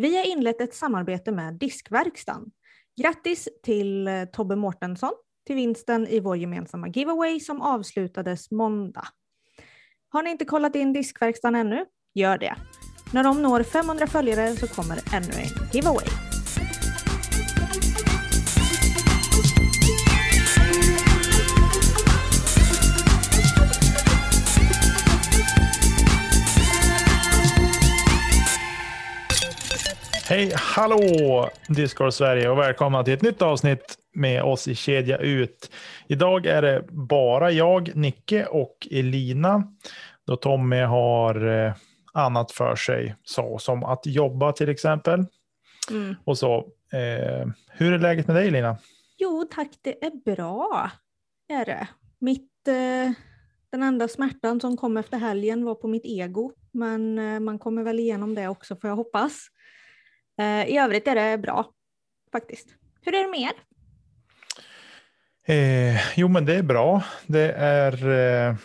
Vi har inlett ett samarbete med Diskverkstan. Grattis till eh, Tobbe Mårtensson till vinsten i vår gemensamma giveaway som avslutades måndag. Har ni inte kollat in Diskverkstan ännu? Gör det. När de når 500 följare så kommer ännu en giveaway. Hej, hallå Discord Sverige och välkomna till ett nytt avsnitt med oss i Kedja Ut. Idag är det bara jag, Nicke och Elina då Tommy har eh, annat för sig, så som att jobba till exempel. Mm. Och så. Eh, hur är läget med dig Lina? Jo tack, det är bra. Är det. Mitt, eh, den enda smärtan som kom efter helgen var på mitt ego, men eh, man kommer väl igenom det också får jag hoppas. Eh, I övrigt är det bra faktiskt. Hur är det med er? Eh, jo men det är bra. Det är eh,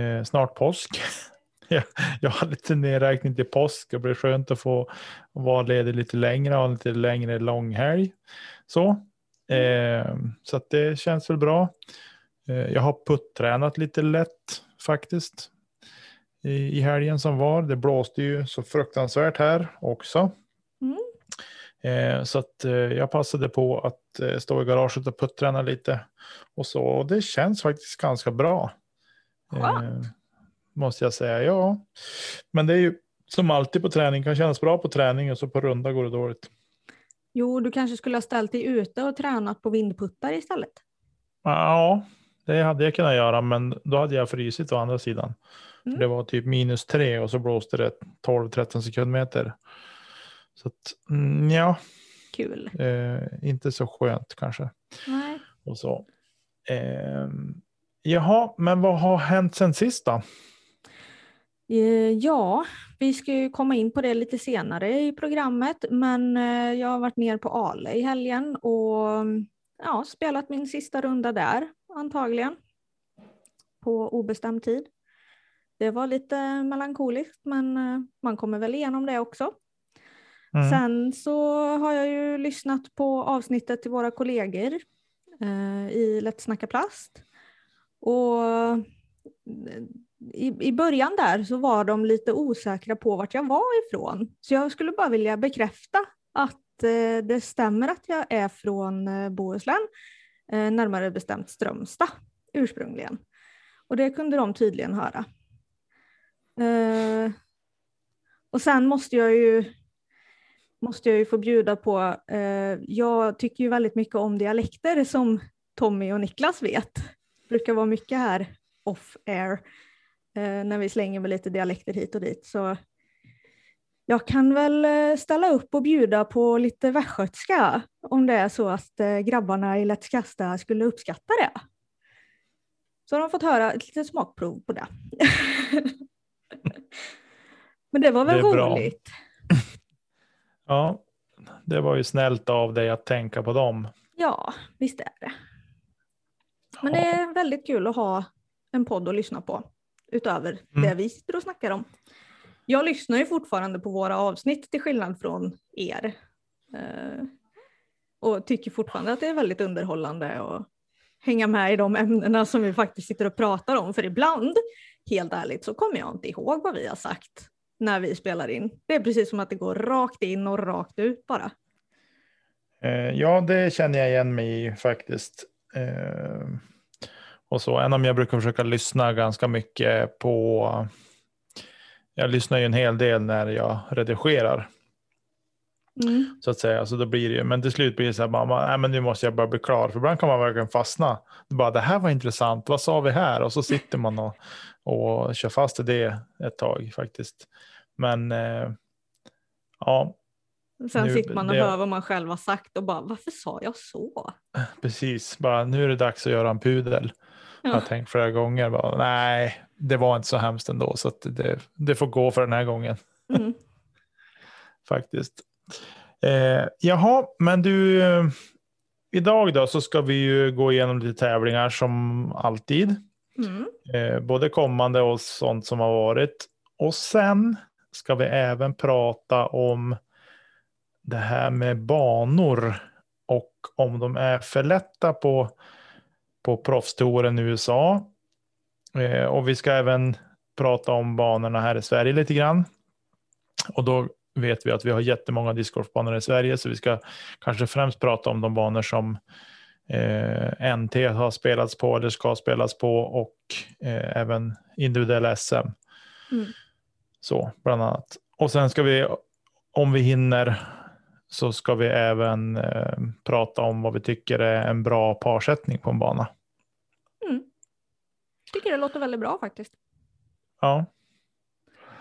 eh, snart påsk. jag, jag har lite nedräkning till påsk. Det blir skönt att få vara ledig lite längre och ha lite längre långhelg. Så, eh, så det känns väl bra. Eh, jag har puttränat lite lätt faktiskt i, helgen som var. Det blåste ju så fruktansvärt här också. Mm. Eh, så att eh, jag passade på att eh, stå i garaget och putträna lite. Och så och det känns faktiskt ganska bra. Eh, måste jag säga. Ja, men det är ju som alltid på träning. Kan kännas bra på träning och så på runda går det dåligt. Jo, du kanske skulle ha ställt dig ute och tränat på vindputtar istället. Ja, det hade jag kunnat göra, men då hade jag frysit å andra sidan. Mm. det var typ minus tre och så blåste det 12-13 sekundmeter. Så att, mm, ja, Kul. eh, inte så skönt kanske. Nej. Och så. Ehm, jaha, men vad har hänt sen sist då? Eh, Ja, vi ska ju komma in på det lite senare i programmet, men eh, jag har varit ner på Ale i helgen och ja, spelat min sista runda där antagligen. På obestämd tid. Det var lite melankoliskt, men eh, man kommer väl igenom det också. Mm. Sen så har jag ju lyssnat på avsnittet till våra kollegor eh, i Lätt snacka plast. Och eh, i, i början där så var de lite osäkra på vart jag var ifrån. Så jag skulle bara vilja bekräfta att eh, det stämmer att jag är från eh, Bohuslän, Eh, närmare bestämt Strömstad ursprungligen. Och det kunde de tydligen höra. Eh, och sen måste jag ju måste jag ju få bjuda på, eh, jag tycker ju väldigt mycket om dialekter som Tommy och Niklas vet. Det brukar vara mycket här off air eh, när vi slänger med lite dialekter hit och dit. Så jag kan väl eh, ställa upp och bjuda på lite västgötska om det är så att eh, grabbarna i Let's Kasta skulle uppskatta det. Så har de fått höra ett litet smakprov på det. Men det var väl Det är bra. roligt. Ja, det var ju snällt av dig att tänka på dem. Ja, visst är det. Men det är väldigt kul att ha en podd att lyssna på utöver det Mm. vi sitter och snackar om. Jag lyssnar ju fortfarande på våra avsnitt till skillnad från er. Eh, och tycker fortfarande att det är väldigt underhållande att hänga med i de ämnena som vi faktiskt sitter och pratar om. För ibland, helt ärligt, så kommer jag inte ihåg vad vi har sagt när vi spelar in. Det är precis som att det går rakt in och rakt ut bara. Eh, ja, det känner jag igen mig i faktiskt. Eh, och så, även om jag brukar försöka lyssna ganska mycket på. Jag lyssnar ju en hel del när jag redigerar Mm. så att säga. Så då blir det ju, men till slut blir det så här, mamma, nej, men nu måste jag bara bli klar. För ibland kan man verkligen fastna. Det Bara, det här var intressant, vad sa vi här? Och så sitter man och, och kör fast i det ett tag faktiskt. Men eh, ja. Sen Nu- sitter man och det- hör vad man själv har sagt och bara varför sa jag så? Precis, bara nu är det dags att göra en pudel. Jag Ja. har tänkt flera gånger, bara, nej, det var inte så hemskt ändå, så det, det får gå för den här gången Mm. faktiskt. Eh, jaha, men du, eh, idag då så ska vi ju gå igenom lite tävlingar som alltid, Mm. eh, både kommande och sånt som har varit. Och sen ska vi även prata om det här med banor och om de är för lätta på, på proffstouren i USA. Eh, och vi ska även prata om banorna här i Sverige lite grann. Och då vet vi att vi har jättemånga discgolfbanor i Sverige, så vi ska kanske främst prata om de banor som eh, NT har spelats på eller ska spelas på och eh, även individuella SM. Mm. Så bland annat. Och sen ska vi, om vi hinner, så ska vi även eh, prata om vad vi tycker är en bra parsättning på en bana. Tycker det låter väldigt bra faktiskt. Ja,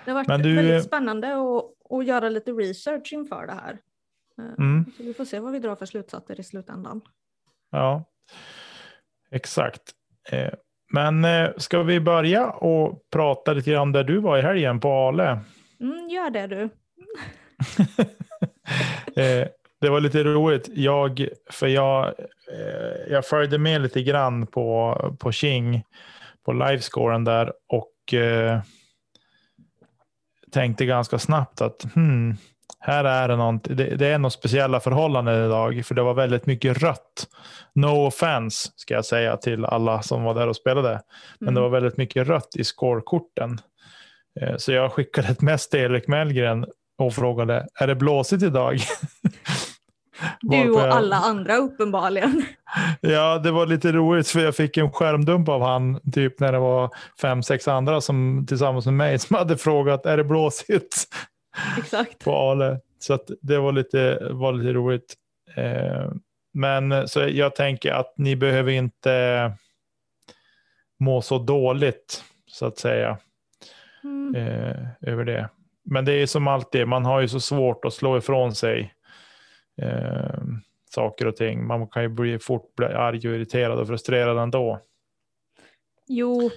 Det har varit Men du- väldigt spännande att, att göra lite research inför det här. Eh, Mm. Så vi får se vad vi drar för slutsatser i slutändan. ja. exakt. Eh, men eh, ska vi börja och prata lite grann där du var i helgen på Ale? Mm, gör det du. Det var lite roligt. Jag, för jag, jag följde med lite grann på, på King, på livescoren där och eh, tänkte ganska snabbt att hmm, här är det, något, det, det är något speciella förhållanden idag, för det var väldigt mycket rött. No offense ska jag säga till alla som var där och spelade, men det Mm. var väldigt mycket rött i scorekorten. Eh, Så jag skickade ett mess till Erik Mellgren och frågade, är det blåsigt idag? Du och alla andra uppenbarligen. Ja, det var lite roligt för jag fick en skärmdump av han typ när det var fem, sex andra som tillsammans med mig som hade frågat, är det blåsigt Exakt. på Ale? Så det var lite, var lite roligt. Eh, men så jag tänker att ni behöver inte må så dåligt så att säga Mm. eh, över det. Men det är som alltid, man har ju så svårt att slå ifrån sig eh, saker och ting. Man kan ju bli fort bli arg och irriterad och frustrerad ändå. Jo,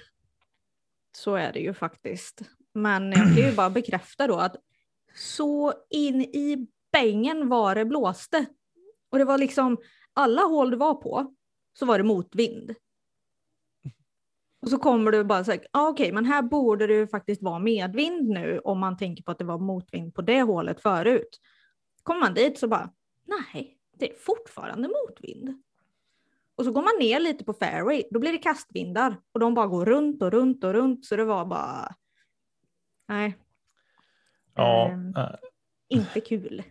så är det ju faktiskt. Men jag kan ju bara bekräfta då att så in i bängen var det blåste. Och det var liksom alla hål du var på så var det motvind. Och så kommer du bara säga, ah, okej, men här borde det ju faktiskt vara medvind nu om man tänker på att det var motvind på det hålet förut. Kommer man dit så bara, nej, det är fortfarande motvind. Och så går man ner lite på fairway, då blir det kastvindar och de bara går runt och runt och runt så det var bara, nej, Ja, Ehm. eh, inte kul.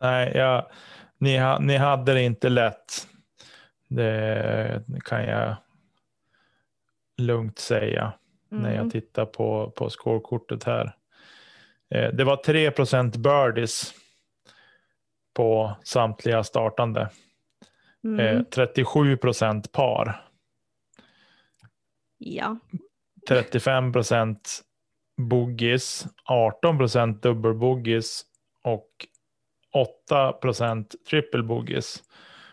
nej, ja, ni, ha, ni hade det inte lätt. Det kan jag lugnt säga när Mm. jag tittar på, på scorekortet här. Eh, det var 3% birdies på samtliga startande. Mm. Eh, 37 procent par. Ja, 35 procent boogies. 18 procent dubbelboogies. Och 8 procent triple boogies.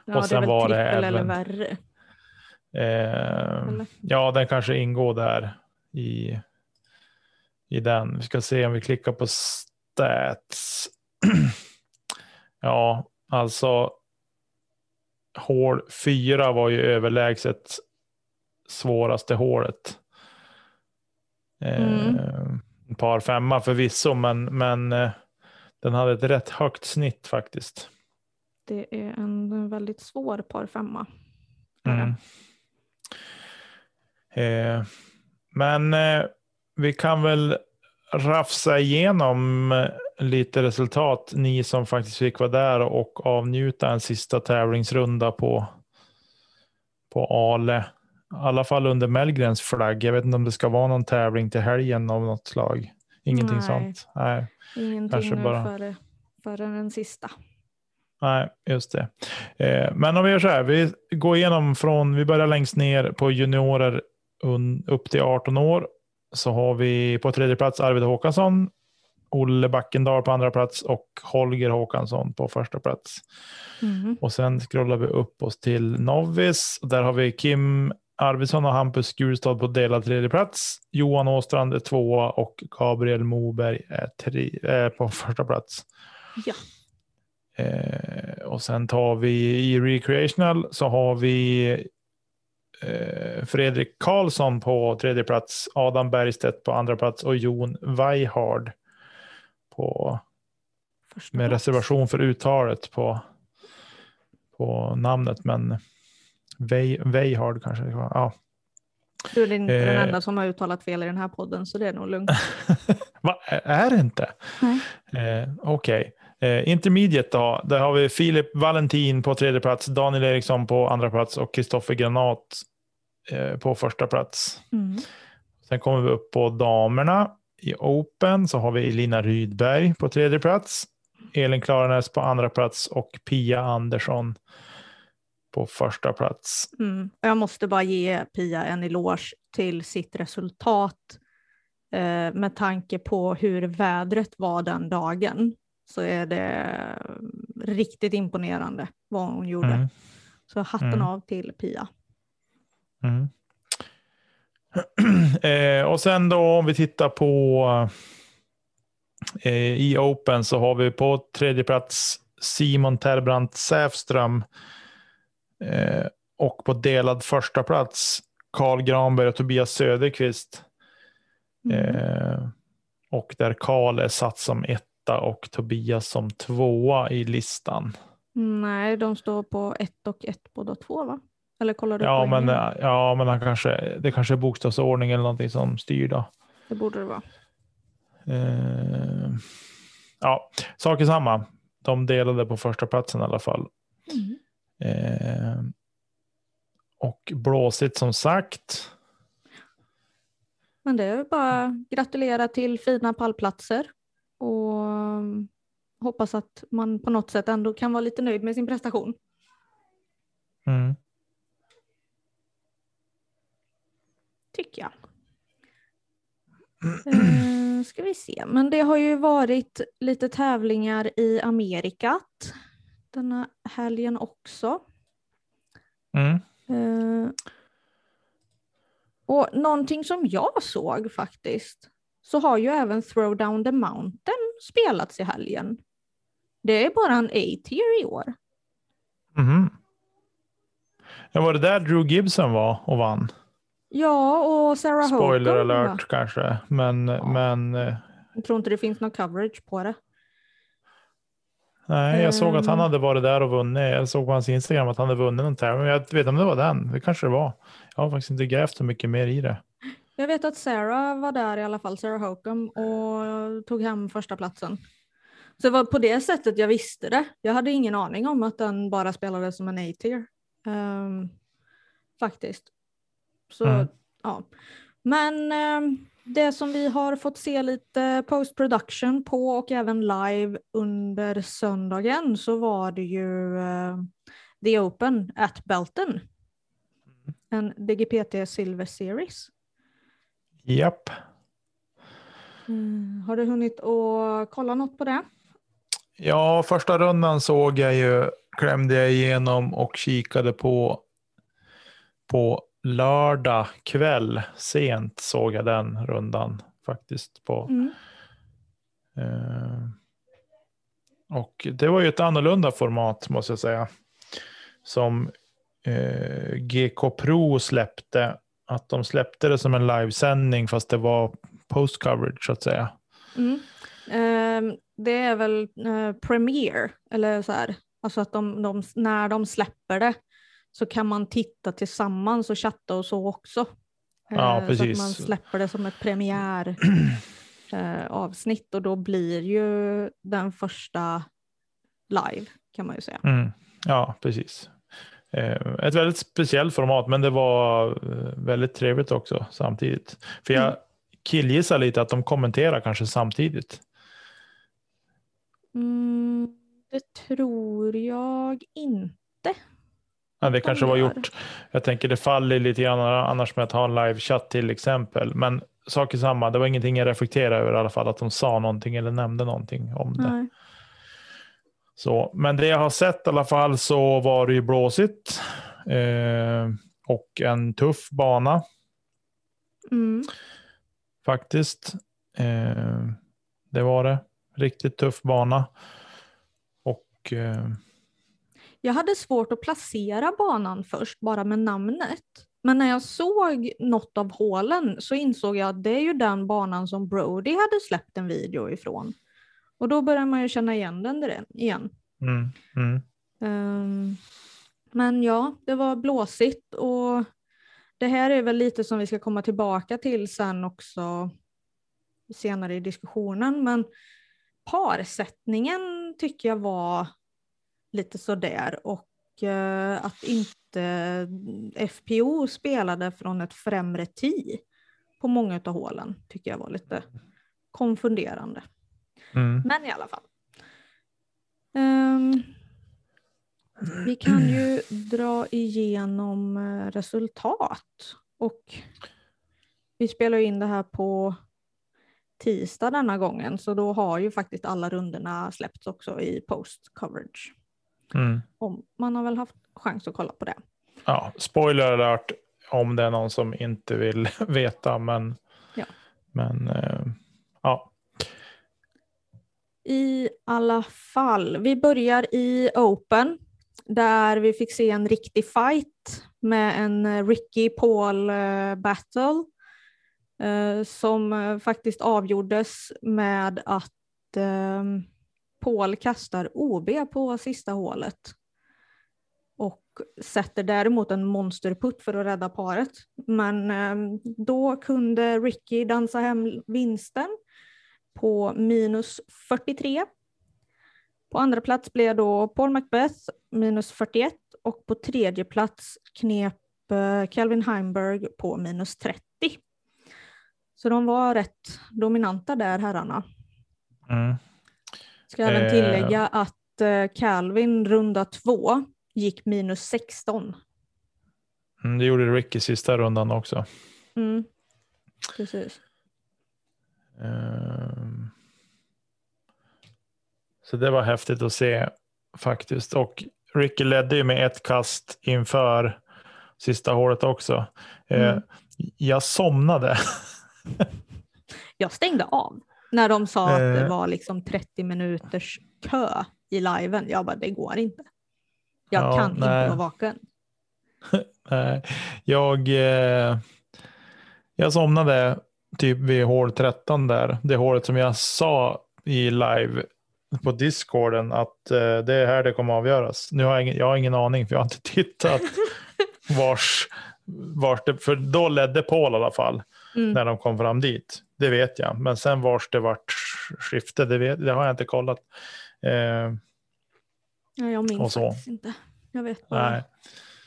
ja Och det sen väl var det trippel eller även- värre. Eh, Eller? ja, den kanske ingår där i, i den. Vi ska se om vi klickar på stats. ja, alltså hål 4 var ju överlägset svåraste hålet. Eh, Mm. Par femma förvisso, men, men eh, den hade ett rätt högt snitt faktiskt. Det är en väldigt svår par femma. Mm. Eh, men eh, vi kan väl rafsa igenom eh, lite resultat. Ni som faktiskt fick vara där och avnjuta en sista tävlingsrunda på, på Ale. I alla fall under Mellgrens flagg. Jag vet inte om det ska vara någon tävling till helgen av något slag. Ingenting Nej. sånt. Nej. Ingenting Kanske bara- före, före den sista. Nej, just det. Eh, men om vi gör så här, vi går igenom från, vi börjar längst ner på juniorer un, upp till 18 år. så har vi på tredje plats Arvid Håkansson, Olle Backendal på andra plats och Holger Håkansson på första plats. Mm. Och sen scrollar vi upp oss till Novis. Där har vi Kim Arvidsson och Hampus Gulstad på delad tredje plats. Johan Åstrand är tvåa och Gabriel Moberg är tre, eh, på första plats. Ja. Eh, och sen tar vi i Recreational så har vi eh, Fredrik Karlsson på tredje plats, Adam Bergstedt på andra plats och Jon Weihard på, Första med reservation för uttalet på, på namnet. Men Wei- Weihard kanske. Ja. Du är inte den Eh. enda som har uttalat fel i den här podden så det är nog lugnt. Va, är det inte? Eh, Okej. Eh, intermediate då, där har vi Filip Valentin på tredje plats, Daniel Eriksson på andra plats och Kristoffer Granat eh, på första plats. Mm. Sen kommer vi upp på damerna. I Open så har vi Elina Rydberg på tredje plats, Elin Klaranäs på andra plats och Pia Andersson på första plats. Mm. Jag måste bara ge Pia en eloge till sitt resultat eh, med tanke på hur vädret var den dagen så är det riktigt imponerande vad hon gjorde. Mm. Så hatten Mm. av till Pia. Eh, och sen då om vi tittar på eh, i Open så har vi på tredje plats Simon Terbrandt Säfström eh, och på delad första plats Carl Granberg och Tobias Söderqvist. Mm. Eh, och där Carl är satt som etta och Tobias som tvåa i listan. Nej, de står på ett och ett båda två va? Eller kollar du Ja, poängen? men, eh, ja, men han kanske, det kanske är bokstavsordning eller någonting som styr då. Det borde det vara. Eh, ja, sak är samma. De delade på första platsen i alla fall. Mm. Eh, och blåsigt som sagt. Men det är bara gratulera till fina pallplatser och um, hoppas att man på något sätt ändå kan vara lite nöjd med sin prestation. Mm. Tycker jag. Eh, ska vi se, men det har ju varit lite tävlingar i Amerikat denna helgen också. Mm. Eh, och någonting som jag såg faktiskt, så har ju även Throw Down the Mountain spelats i helgen. Det är bara en A-tier i år. Mhm. Ja, var det där Drew Gibson var och vann? Ja, och Sarah Spoiler Hogan. alert va? kanske, men, men eh, Jag tror inte det finns någon coverage på det. nej, jag såg att han Mm. hade varit där och vunnit. Jag såg på hans Instagram att han hade vunnit någon tävling. Jag vet inte om det var den. Det kanske det var. Jag har faktiskt inte grävt så mycket mer i det. Jag vet att Sarah var där i alla fall, Sarah Hokum, och tog hem första platsen. Så det var på det sättet jag visste det. Jag hade ingen aning om att den bara spelade som en A-tier. Ehm, faktiskt. Så, Mm. ja. Men ehm, det som vi har fått se lite post-production på och även live under söndagen så var det ju eh, The Open at Belton. En DGPT Silver Series. Japp. Mm, har du hunnit att kolla något på det? Ja, första rundan såg jag ju, klämde jag igenom och kikade på på lördag kväll sent såg jag den rundan faktiskt på. Mm. Eh, och det var ju ett annorlunda format måste jag säga. Som eh, GK Pro släppte. Att de släppte det som en livesändning fast det var post coverage så att säga. Mm. Ehm, det är väl eh, Premiere, eller så här, alltså att de, de, när de släpper det så kan man titta tillsammans och chatta och så också. Ja, Eh, Så att man släpper det som ett premiär eh, och då blir ju den första live kan man ju säga. Mm. Ja, precis. Eh, Ett väldigt speciellt format, men det var eh, väldigt trevligt också samtidigt. För jag Mm. killgissar lite att de kommenterar kanske samtidigt. Mm, det tror jag inte. Ja, det De kanske var gjort. Jag tänker det faller lite grann annars med att ha en livechatt till exempel. Men sak i samma. Det var ingenting jag reflekterade över i alla fall, att de sa någonting eller nämnde någonting om det. Nej. Så, men det jag har sett i alla fall så var det ju blåsigt eh, och en tuff bana Mm. faktiskt. Eh, det var det. Riktigt tuff bana. Och eh, Jag hade svårt att placera banan först, bara med namnet. Men när jag såg något av hålen så insåg jag att det är ju den banan som Brody hade släppt en video ifrån. Och då börjar man ju känna igen den där igen. mm, mm, Ehm, men ja, det var blåsigt och det här är väl lite som vi ska komma tillbaka till sen också senare i diskussionen. Men parsättningen tycker jag var lite sådär och eh, att inte FPO spelade från ett främre tee på många av hålen tycker jag var lite konfunderande. mm. Men i alla fall. Ehm, vi kan ju dra igenom eh, resultat och vi spelar in det här på tisdag denna gången så då har ju faktiskt alla rundorna släppts också i post coverage. Mm. Om man har väl haft chans att kolla på det. Ja, spoiler alert om det är någon som inte vill veta. Men, Ja. men eh, ja. I alla fall, vi börjar i Open där vi fick se en riktig fight med en Ricky Paul eh, battle eh, som eh, faktiskt avgjordes med att eh, Paul kastar OB på sista hålet och sätter däremot en monsterputt för att rädda paret. Men eh, då kunde Ricky dansa hem vinsten på minus 43. På andra plats blev då Paul Macbeth minus 41 och på tredje plats knep eh, Calvin Heimberg på minus 30. Så de var rätt dominanta där herrarna. Mm. Ska även Eh. tillägga att eh, Calvin runda två gick minus 16. Mm, Det gjorde Ricky sista rundan också. Mm. Precis. Ehm. Så det var häftigt att se faktiskt. Och Ricky ledde ju med ett kast inför sista hålet också. Eh, Mm. Jag somnade. Jag stängde av när de sa att det Eh. var liksom 30 minuters kö i liven. Jag bara, det går inte. Jag Ja, kan inte nej. vara vaken. Nej, jag, eh, jag somnade typ vid hål 13 där. Det hålet som jag sa i live på discorden att eh, det är här det kommer avgöras. Nu har jag, ingen, jag har ingen aning för jag har inte tittat vars, vars det, för då ledde Paul i alla fall Mm. när de kom fram dit. Det vet jag. Men sen vars det vart skifte, det, vet, det har jag inte kollat. Eh, Ja, jag minns Och så. faktiskt inte. Jag vet bara nej.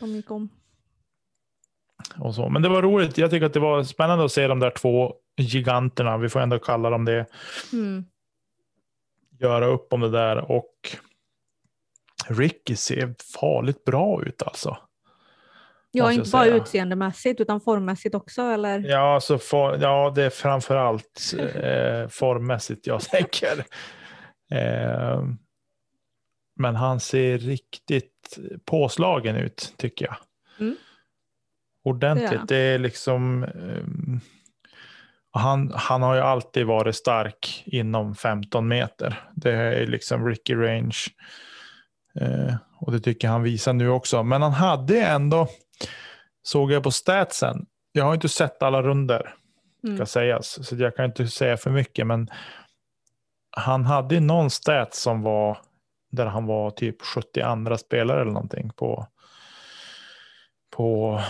de gick om. och så. Men det var roligt. Jag tycker att det var spännande att se de där två giganterna, vi får ändå kalla dem det, Mm. göra upp om det där. Och Ricky ser farligt bra ut alltså. Ja, inte bara säga. utseendemässigt utan formmässigt också eller? Ja, så for, ja det är framförallt eh, formmässigt jag tänker. Eh, men han ser riktigt påslagen ut tycker jag. Mm. Ordentligt. Han. Det är liksom. ehm, han, han har ju alltid varit stark inom 15 meter. Det är liksom Ricky Range. Eh, och det tycker jag han visar nu också. Men han hade ändå, såg jag på statsen. Jag har inte sett alla runder Mm. ska sägas. Så jag kan inte säga för mycket. Men han hade någon stat som var där han var typ 70 andra spelare eller någonting på, på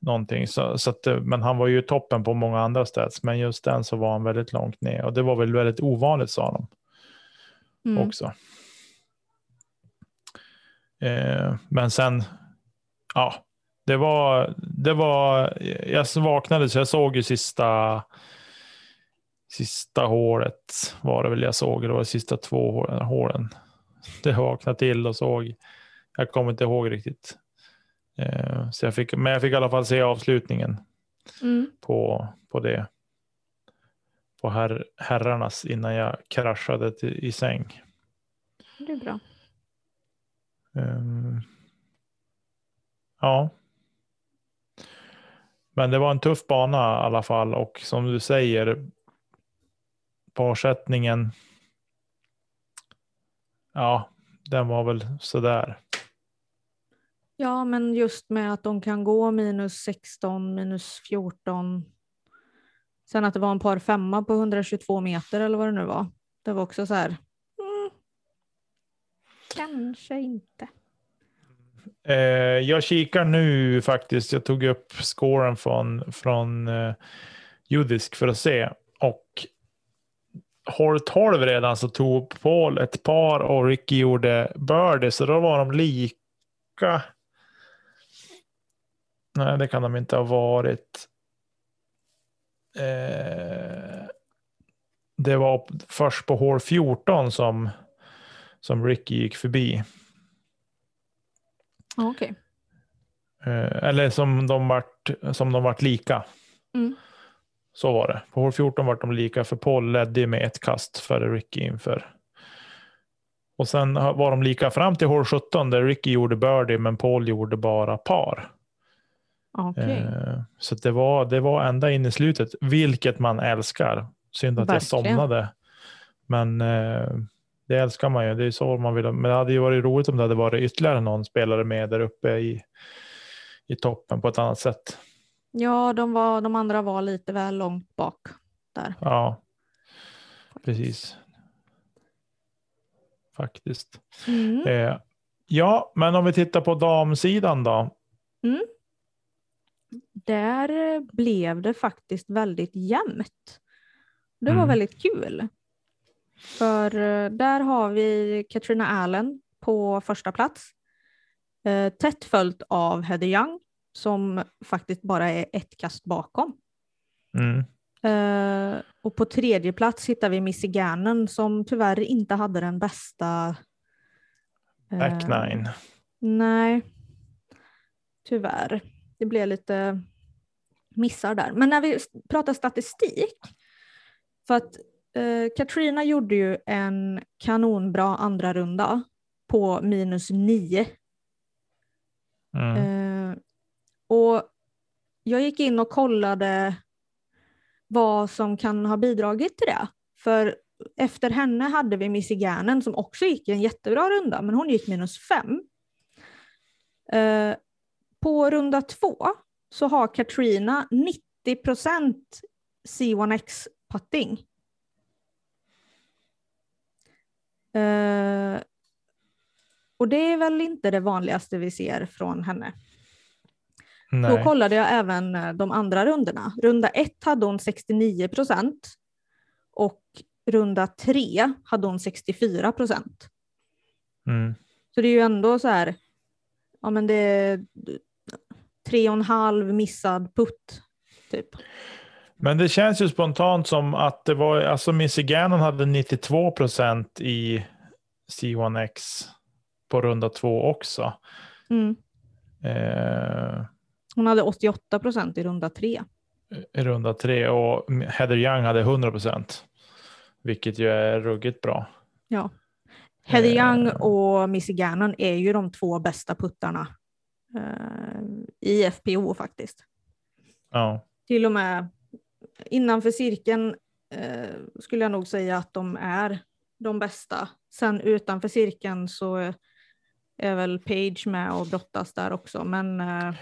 någonting. Så, så att, men han var ju toppen på många andra stats. Men just den så var han väldigt långt ner. Och det var väl väldigt ovanligt sa de Mm. också. Eh, men sen, ja, det var, det var, jag vaknade så jag såg ju sista, sista håret var det väl jag såg, det var de sista två hå- håren. Det vaknade till och såg, jag kommer inte ihåg riktigt. Eh, så jag fick, men jag fick i alla fall se avslutningen Mm. på, på det. på her, herrarnas innan jag kraschade till, i säng. Det är bra. Um, ja. Men det var en tuff bana i alla fall och som du säger. Parsättningen. Ja, den var väl sådär. Ja, men just med att de kan gå minus 16, minus 14. Sen att det var en par femma på 122 meter eller vad det nu var. Det var också så här. Mm, kanske inte. Eh, jag kikar nu faktiskt. Jag tog upp scoren från, från eh, Judisk för att se. Och hål 12 redan så tog Paul ett par och Ricky gjorde birdie. Så då var de lika. Nej, det kan de inte ha varit. Eh, det var först på hål 14 som, som Ricky gick förbi. Okay. Eh, eller som de vart, som de vart lika. Mm. Så var det. På hål 14 vart de lika för Paul ledde med ett kast före Ricky inför. Och sen var de lika fram till hål 17 där Ricky gjorde birdie men Paul gjorde bara par. Okay. Eh, så det var, det var ända in i slutet, vilket man älskar. Synd att Verkligen. jag somnade. Men eh, det älskar man ju. Det är så man vill. Men det hade ju varit roligt om det hade varit ytterligare någon spelare med där uppe i, i toppen på ett annat sätt. Ja, de, var, de andra var lite väl långt bak där. Ja, precis. Faktiskt. Mm. Eh, ja, men om vi tittar på damsidan då. Mm där blev det faktiskt väldigt jämnt. Det var mm. väldigt kul. För eh, där har vi Katrina Allen på första plats. Eh, tätt följt av Heather Young som faktiskt bara är ett kast bakom. Mm. Eh, och på tredje plats hittar vi Missy Gannon som tyvärr inte hade den bästa... Back nine. Nej, tyvärr. Det blev lite missar där. Men när vi pratar statistik, för att eh, Katrina gjorde ju en kanonbra andra runda på minus nio. Mm. Eh, och jag gick in och kollade vad som kan ha bidragit till det. För efter henne hade vi Missy Gannon som också gick en jättebra runda, men hon gick minus fem. Eh, på runda två så har Katrina 90 procent C1X putting. Uh, och det är väl inte det vanligaste vi ser från henne. Nej. Då kollade jag även eh, de andra rundorna. Runda ett hade hon 69 procent och runda tre hade hon 64 procent. Mm. Så det är ju ändå så här, ja men det, tre och en halv missad putt. Typ. Men det känns ju spontant som att det var, alltså Missy Gannon hade 92 procent i C1X på runda två också. Mm. Eh, Hon hade 88 procent i runda tre. I runda tre och Heather Young hade 100 procent. Vilket ju är ruggigt bra. Ja. Heather Young eh. och Missy Gannon är ju de två bästa puttarna Eh, i FPO faktiskt. Ja. Till och med innanför cirkeln eh, skulle jag nog säga att de är de bästa. Sen utanför cirkeln så är väl Page med och brottas där också. Men eh,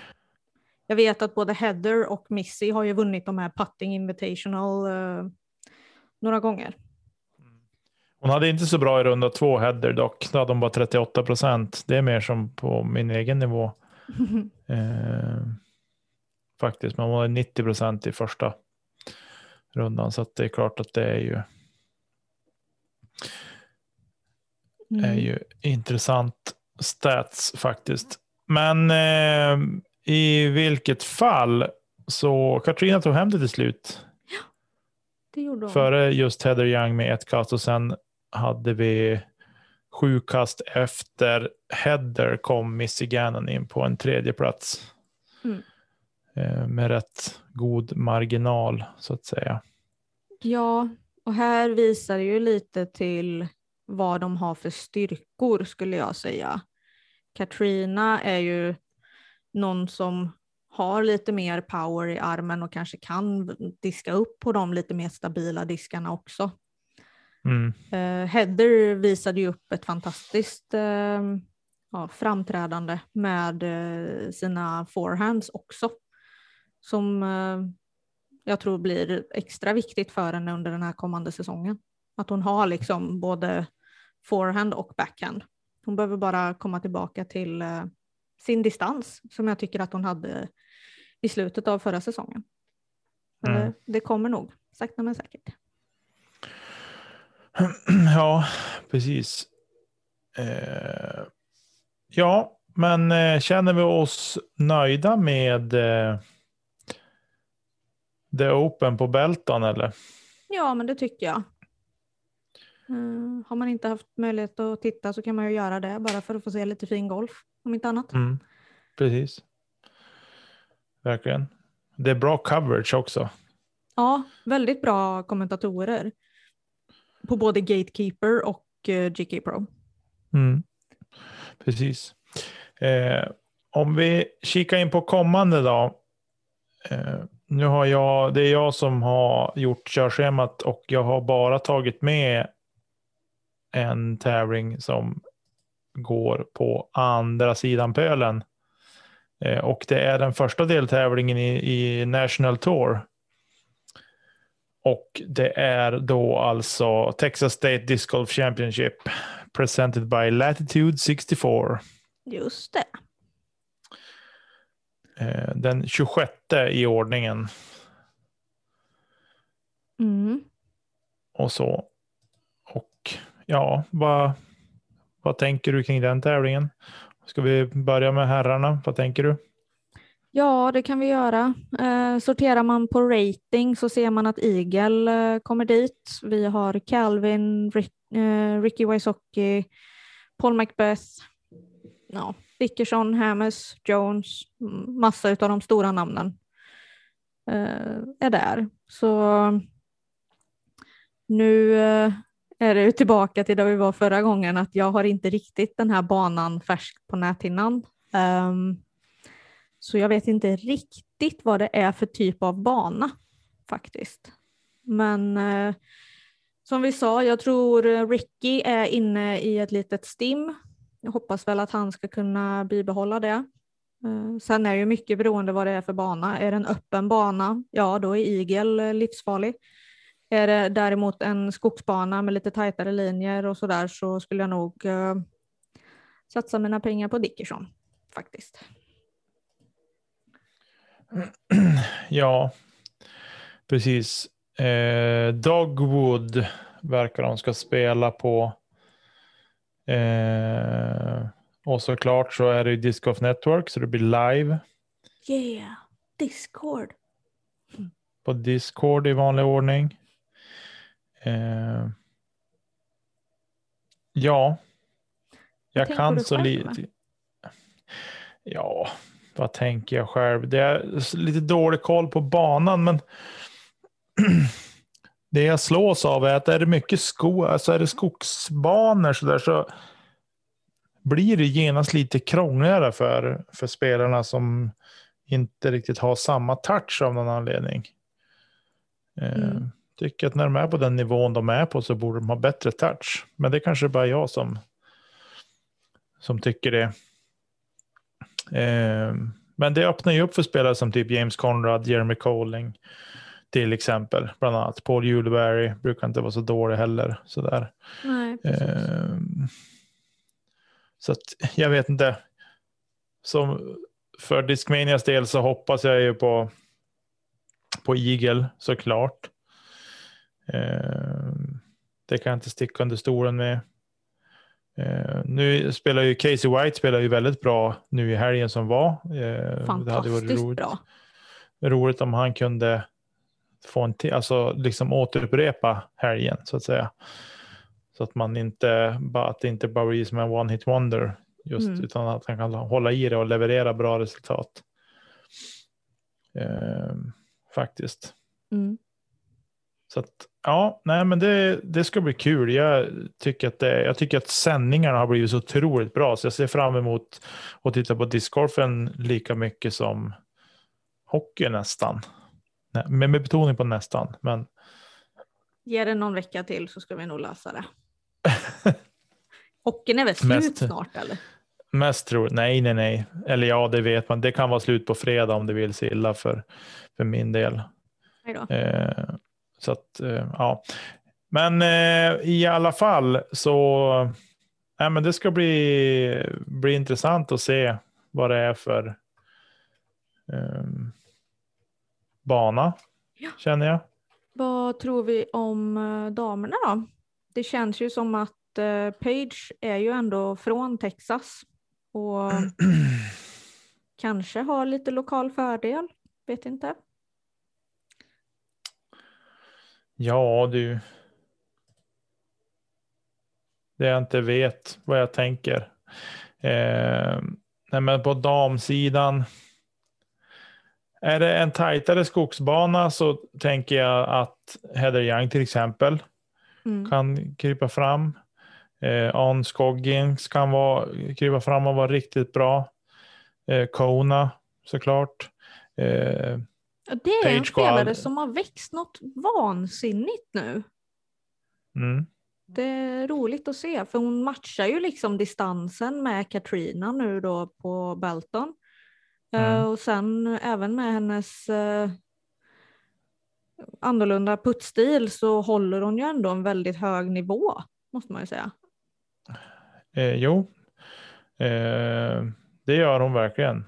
jag vet att både Heather och Missy har ju vunnit de här Putting Invitational eh, några gånger. Hon hade inte så bra i runda två Heather dock. Då hade hon bara 38 procent. Det är mer som på min egen nivå. Eh, faktiskt, men hon var 90 procent i första rundan så det är klart att det är ju. Mm. är ju intressant stats faktiskt. Men eh, i vilket fall så Katrina tog hem det till slut. Ja, det gjorde hon. Före just Heather Young med ett kast och sen hade vi sju kast efter Header kom Missy Gannon in på en tredje plats. Eh, med rätt god marginal så att säga. Ja, och här visar det ju lite till vad de har för styrkor skulle jag säga. Katrina är ju någon som har lite mer power i armen och kanske kan diska upp på de lite mer stabila diskarna också. Mm. Uh, Heather visade ju upp ett fantastiskt uh, ja, framträdande med uh, sina forehands också. Som jag tror blir extra viktigt för henne under den här kommande säsongen. Att hon har liksom både forehand och backhand. Hon behöver bara komma tillbaka till sin distans som jag tycker att hon hade i slutet av förra säsongen. Men mm. det, kommer nog, sakta men säkert. Ja, precis. Eh, ja, men eh, känner vi oss nöjda med eh, The Open på Belton eller? Ja, men det tycker jag. Uh, har man inte haft möjlighet att titta så kan man ju göra det bara för att få se lite fin golf, om inte annat. Mm, precis. Verkligen. Det är bra coverage också. Ja, väldigt bra kommentatorer på både Gatekeeper och eh, GK Pro. Mm. Precis. Eh, om vi kikar in på kommande då. Eh, nu har jag, det är jag som har gjort körschemat och jag har bara tagit med en tävling som går på andra sidan pölen. Eh, och det är den första deltävlingen i, i National Tour. Och det är då alltså Texas State Disc Golf Championship presented by Latitude 64. Just det. Eh, den 26 i ordningen. Mm. Och så. Och ja, vad, vad tänker du kring den tävlingen? Ska vi börja med herrarna? Vad tänker du? Ja, det kan vi göra. Eh, sorterar man på rating så ser man att Eagle eh, kommer dit. Vi har Calvin, Rick, eh, Ricky Wysocki, Paul Macbeth, ja, Dickerson, Hammes, Jones, massa av de stora namnen eh, är där. Så nu eh, är det tillbaka till där vi var förra gången, att jag har inte riktigt den här banan färsk på näthinnan. Um, så jag vet inte riktigt vad det är för typ av bana faktiskt. Men eh, som vi sa, jag tror eh, Ricky är inne i ett litet stim. Jag hoppas väl att han ska kunna bibehålla det. Eh, sen är ju mycket beroende vad det är för bana. Är det en öppen bana, ja då är igel eh, livsfarlig. Är det däremot en skogsbana med lite tajtare linjer och sådär så skulle jag nog eh, satsa mina pengar på Dickerson faktiskt. Ja, precis. Eh, Dogwood verkar de ska spela på. Eh, och såklart så är det Disc Golf Network så det blir live. Yeah, Discord. På Discord i vanlig ordning. Eh, ja, jag kan så lite. Ja, vad tänker jag själv? Det är lite dålig koll på banan, men det jag slås av är att är det mycket sko, alltså är det skogsbanor så där så blir det genast lite krångligare för, för spelarna som inte riktigt har samma touch av någon anledning. Eh, mm. Tycker att när de är på den nivån de är på så borde de ha bättre touch. Men det kanske bara jag som, som tycker det. Eh, men det öppnar ju upp för spelare som typ James Conrad, Jeremy Colling till exempel. Bland annat Paul Juleberry brukar inte vara så dålig heller. Sådär. Nej, eh, så att jag vet inte. Som för Discmanias del så hoppas jag ju på, på Eagle såklart. Eh, det kan jag inte sticka under stolen med. Eh, nu spelar ju Casey White spelar ju väldigt bra nu i helgen som var. Eh, det hade varit roligt, bra. roligt om han kunde få en till, alltså liksom återupprepa helgen så att säga. Så att man inte bara att det inte bara blir som en one hit wonder just mm. utan att han kan hålla i det och leverera bra resultat. Eh, faktiskt. Mm. Så att, ja, nej, men det, det ska bli kul. Jag tycker, att det, jag tycker att sändningarna har blivit så otroligt bra, så jag ser fram emot att titta på discgolfen lika mycket som hockey nästan. Med, med betoning på nästan. Men... Ge det någon vecka till så ska vi nog lösa det. Hockeyn är väl slut Mest- snart eller? Mest tror nej, nej, nej. Eller ja, det vet man. Det kan vara slut på fredag om det vill sig illa för, för min del. Eh, så att, eh, ja. Men eh, i alla fall så, nej, men det ska bli, bli intressant att se vad det är för ehm, bana, Ja. känner jag. Vad tror vi om eh, damerna då? Det känns ju som att eh, Page är ju ändå från Texas och kanske har lite lokal fördel. Vet inte. Ja, du. Det jag inte vet vad jag tänker. Eh, nej, men på damsidan. Är det en tajtare skogsbana så tänker jag att Heather Young till exempel Mm. kan krypa fram. Eh, On Scoggins kan vara, krypa fram och vara riktigt bra. Eh, Kona såklart. Eh, Det är en spelare som har växt något vansinnigt nu. mm. Det är roligt att se för hon matchar ju liksom distansen med Katrina nu då på Belton. Mm. och sen även med hennes eh, annorlunda puttstil så håller hon ju ändå en väldigt hög nivå måste man ju säga. Eh, jo, eh, det gör hon verkligen.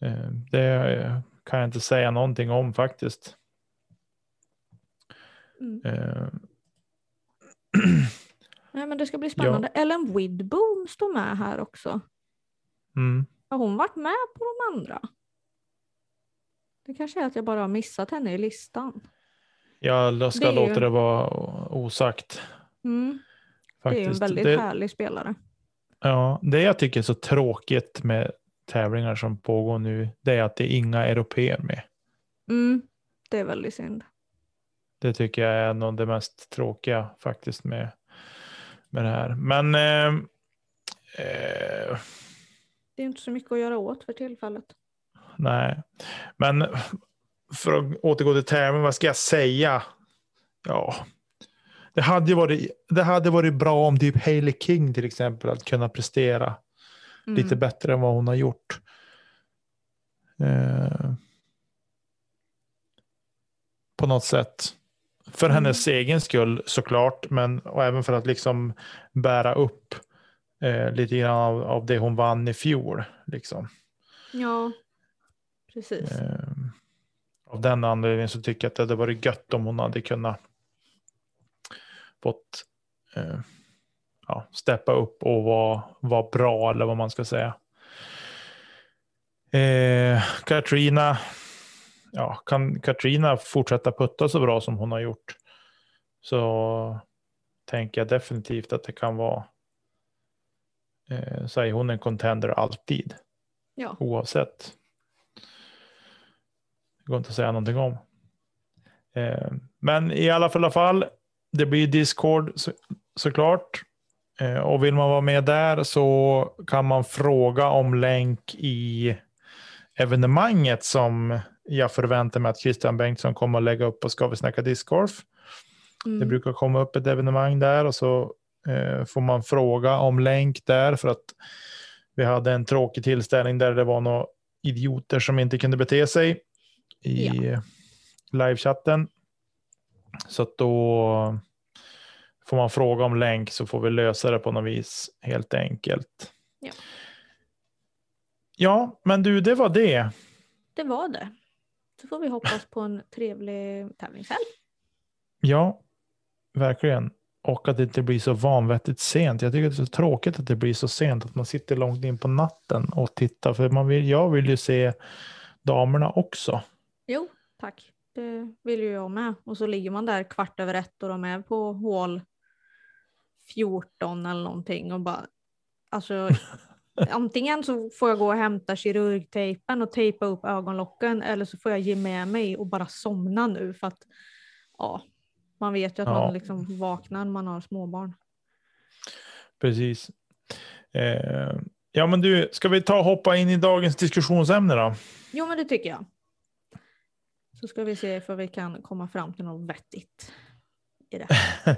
Eh, det kan jag inte säga någonting om faktiskt. Mm. Eh, Nej, men det ska bli spännande. Ellen Widboom står med här också. mm, Har hon varit med på de andra? Det kanske är att jag bara har missat henne i listan. jag ska Det är ju- låta det vara osagt. Mm. Det är ju en väldigt det, härlig spelare. ja, det jag tycker är så tråkigt med tävlingar som pågår nu, det är att det är inga europeer med. Mm. Det är väldigt synd. Det tycker jag är nog det mest tråkiga faktiskt med, med det här. Men eh, eh, Det är inte så mycket att göra åt för tillfället. Nej, men för att återgå till tävlingen, vad ska jag säga? Ja, det hade, varit, det hade varit bra om typ Hailey King till exempel att kunna prestera Mm. lite bättre än vad hon har gjort. Eh, på något sätt. För Mm. hennes egen skull såklart, men och även för att liksom bära upp eh, lite grann av, av det hon vann i fjol. Liksom. Ja, precis. Eh, av den anledningen så tycker jag att det hade varit gött om hon hade kunnat fått eh, ja, steppa upp och vara, vara bra eller vad man ska säga. Eh, Katrina, ja, kan Katrina fortsätta putta så bra som hon har gjort så tänker jag definitivt att det kan vara eh, så är hon en contender alltid Ja. oavsett. Det går inte att säga någonting om. Eh, men i alla fall, alla fall det blir Discord så, såklart. Eh, och vill man vara med där så kan man fråga om länk i evenemanget som jag förväntar mig att Christian Bengtsson kommer att lägga upp på Ska vi snacka discgolf. Mm. Det brukar komma upp ett evenemang där och så får man fråga om länk där för att vi hade en tråkig tillställning där det var några idioter som inte kunde bete sig i Ja. livechatten. Så då får man fråga om länk så får vi lösa det på något vis helt enkelt. Ja. Ja, men du, det var det. Det var det. Så får vi hoppas på en trevlig tävlingshelg. Ja, verkligen. Och att det inte blir så vanvettigt sent. Jag tycker det är så tråkigt att det blir så sent att man sitter långt in på natten och tittar. För man vill, jag vill ju se damerna också. Jo, tack. Det vill ju jag med. Och så ligger man där kvart över ett och de är på hål 14 eller någonting och bara alltså antingen så får jag gå och hämta kirurgtejpen och tejpa upp ögonlocken eller så får jag ge med mig och bara somna nu för att ja, man vet ju att Ja. man liksom vaknar när man har småbarn. Precis. Eh, ja, men du, ska vi ta och hoppa in i dagens diskussionsämne då? Jo, men det tycker jag. Så ska vi se för vi kan komma fram till något vettigt i det.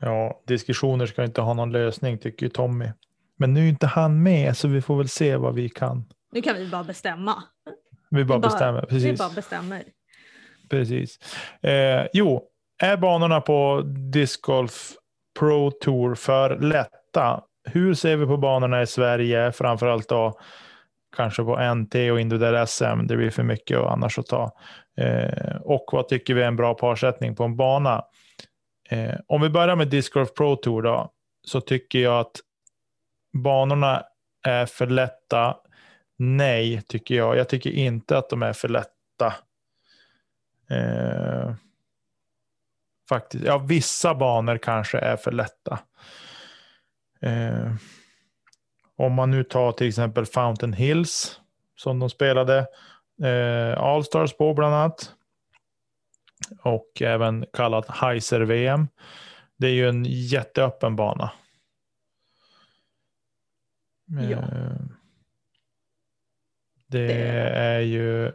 Ja, diskussioner ska inte ha någon lösning tycker ju Tommy. Men nu är inte han med så vi får väl se vad vi kan. Nu kan vi bara bestämma. Vi bara Vi bara- bestämmer. Vi Precis. bara bestämmer. Precis. Eh, jo, är banorna på Disc Golf Pro Tour för lätta? Hur ser vi på banorna i Sverige? Framförallt då kanske på NT och individuell SM. Det blir för mycket och annars att ta. Eh, och vad tycker vi är en bra parsättning på en bana? Eh, om vi börjar med Disc Golf Pro Tour då, så tycker jag att banorna är för lätta. Nej, tycker jag. Jag tycker inte att de är för lätta. Eh, faktiskt. Ja, vissa banor kanske är för lätta. Eh, om man nu tar till exempel Fountain Hills som de spelade eh, Allstars på bland annat. Och även kallat Heiser VM. Det är ju en jätteöppen bana. Ja. Eh, det Det är är ju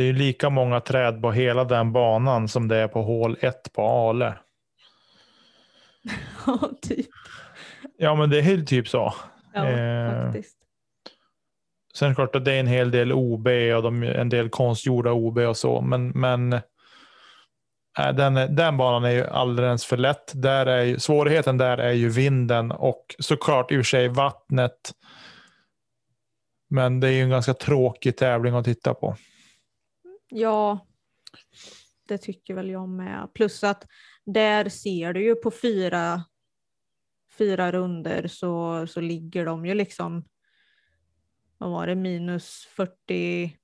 det är lika många träd på hela den banan som det är på hål 1 på Ale. Ja, typ. Ja, men det är typ så. Ja, Eh, faktiskt. Sen klart att det är en hel del OB och de, en del konstgjorda OB och så, men, men äh, den, är- den banan är ju alldeles för lätt. Där är ju, svårigheten där är ju vinden och såklart i och för sig vattnet. Men det är ju en ganska tråkig tävling att titta på. Ja, det tycker väl jag med. Plus att där ser du ju på fyra, fyra runder så, så ligger de ju liksom, vad var det, minus 40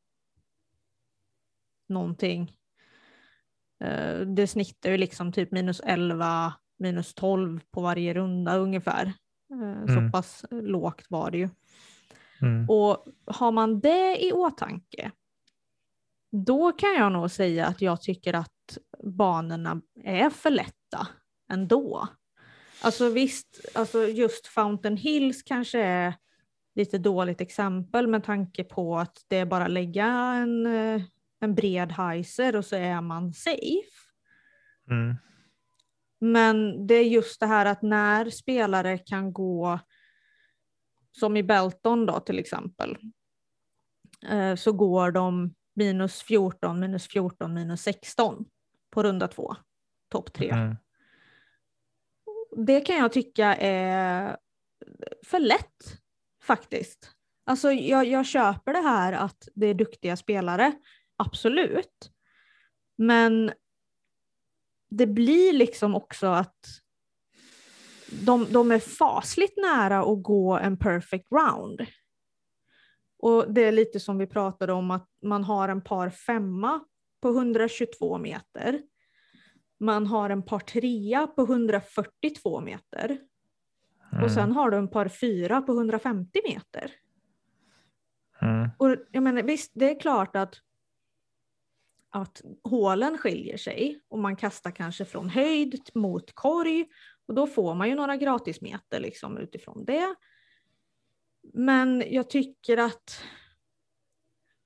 någonting. Eh, Det snittar ju liksom typ minus 11, minus 12 på varje runda ungefär. Eh, Så Mm. pass lågt var det ju. Mm. Och har man det i åtanke, då kan jag nog säga att jag tycker att banorna är för lätta ändå. Alltså visst, alltså just Fountain Hills kanske är lite dåligt exempel med tanke på att det är bara lägga en, eh, en bred heiser och så är man safe. Mm. Men det är just det här att när spelare kan gå, som i Belton då till exempel, eh, så går de minus 14, minus 14, minus 16 på runda två, topp tre. Mm. Det kan jag tycka är för lätt faktiskt. Alltså jag, jag köper det här att det är duktiga spelare, absolut. Men det blir liksom också att de, de är fasligt nära att gå en perfect round. Och det är lite som vi pratade om att man har en par femma på 122 meter. Man har en par trea på 142 meter. Mm. Och sen har du en par fyra på 150 meter. Mm. Och jag menar, visst, det är klart att, att hålen skiljer sig och man kastar kanske från höjd mot korg och då får man ju några gratismeter liksom utifrån det. Men jag tycker att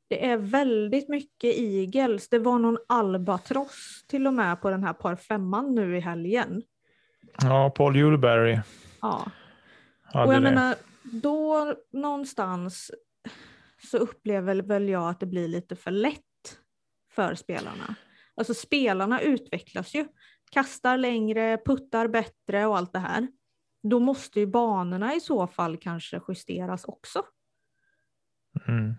det är väldigt mycket igels. Det var någon albatross till och med på den här par femman nu i helgen. Ja, Paul Juleberry Ja. hade Och jag det. menar, då någonstans så upplever väl jag att det blir lite för lätt för spelarna. Alltså spelarna utvecklas ju, kastar längre, puttar bättre och allt det här. Då måste ju banorna i så fall kanske justeras också. Mm.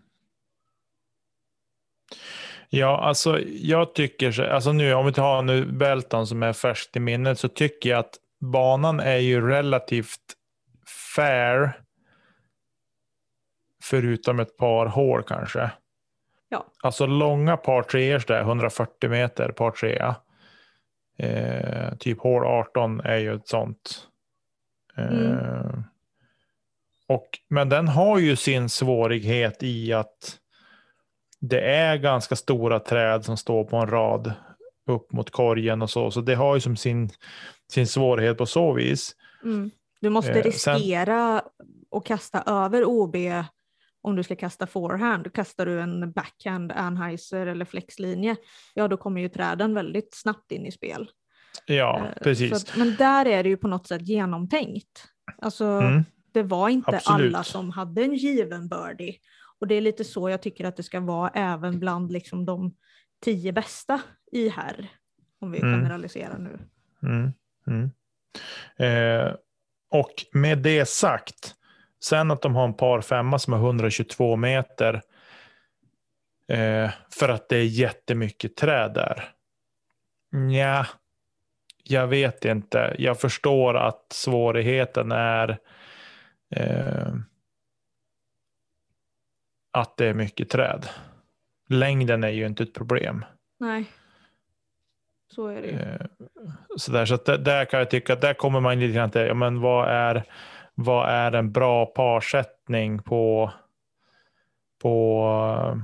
Ja, alltså jag tycker, så- alltså nu om vi tar nu Belton som är färskt i minnet så tycker jag att banan är ju relativt fair. Förutom ett par hål kanske. Ja. Alltså långa par treor där, 140 meter par trea. Eh, typ hål 18 är ju ett sånt. Eh, Mm. och, men den har ju sin svårighet i att det är ganska stora träd som står på en rad. upp mot korgen och så. Så det har ju som sin, sin svårighet på så vis. Mm. Du måste Eh, riskera att kasta över OB om du ska kasta forehand. Kastar du en backhand, Anheuser eller flexlinje, ja då kommer ju träden väldigt snabbt in i spel. Ja, Eh, precis. Att, men där är det ju på något sätt genomtänkt. Alltså, Mm. Det var inte Absolut. alla som hade en given birdie. Och det är lite så jag tycker att det ska vara även bland liksom de tio bästa i här. Om vi Mm. generaliserar nu. Mm, mm. Eh, och med det sagt, sen att de har en par femma som är 122 meter eh, för att det är jättemycket träd där. Nja, jag vet inte. Jag förstår att svårigheten är eh, att det är mycket träd. Längden är ju inte ett problem. Nej, så är det ju. Eh, Så, där, så att där, där kan jag tycka att där kommer man lite grann till, ja, men vad är, vad är en bra parsättning på, på,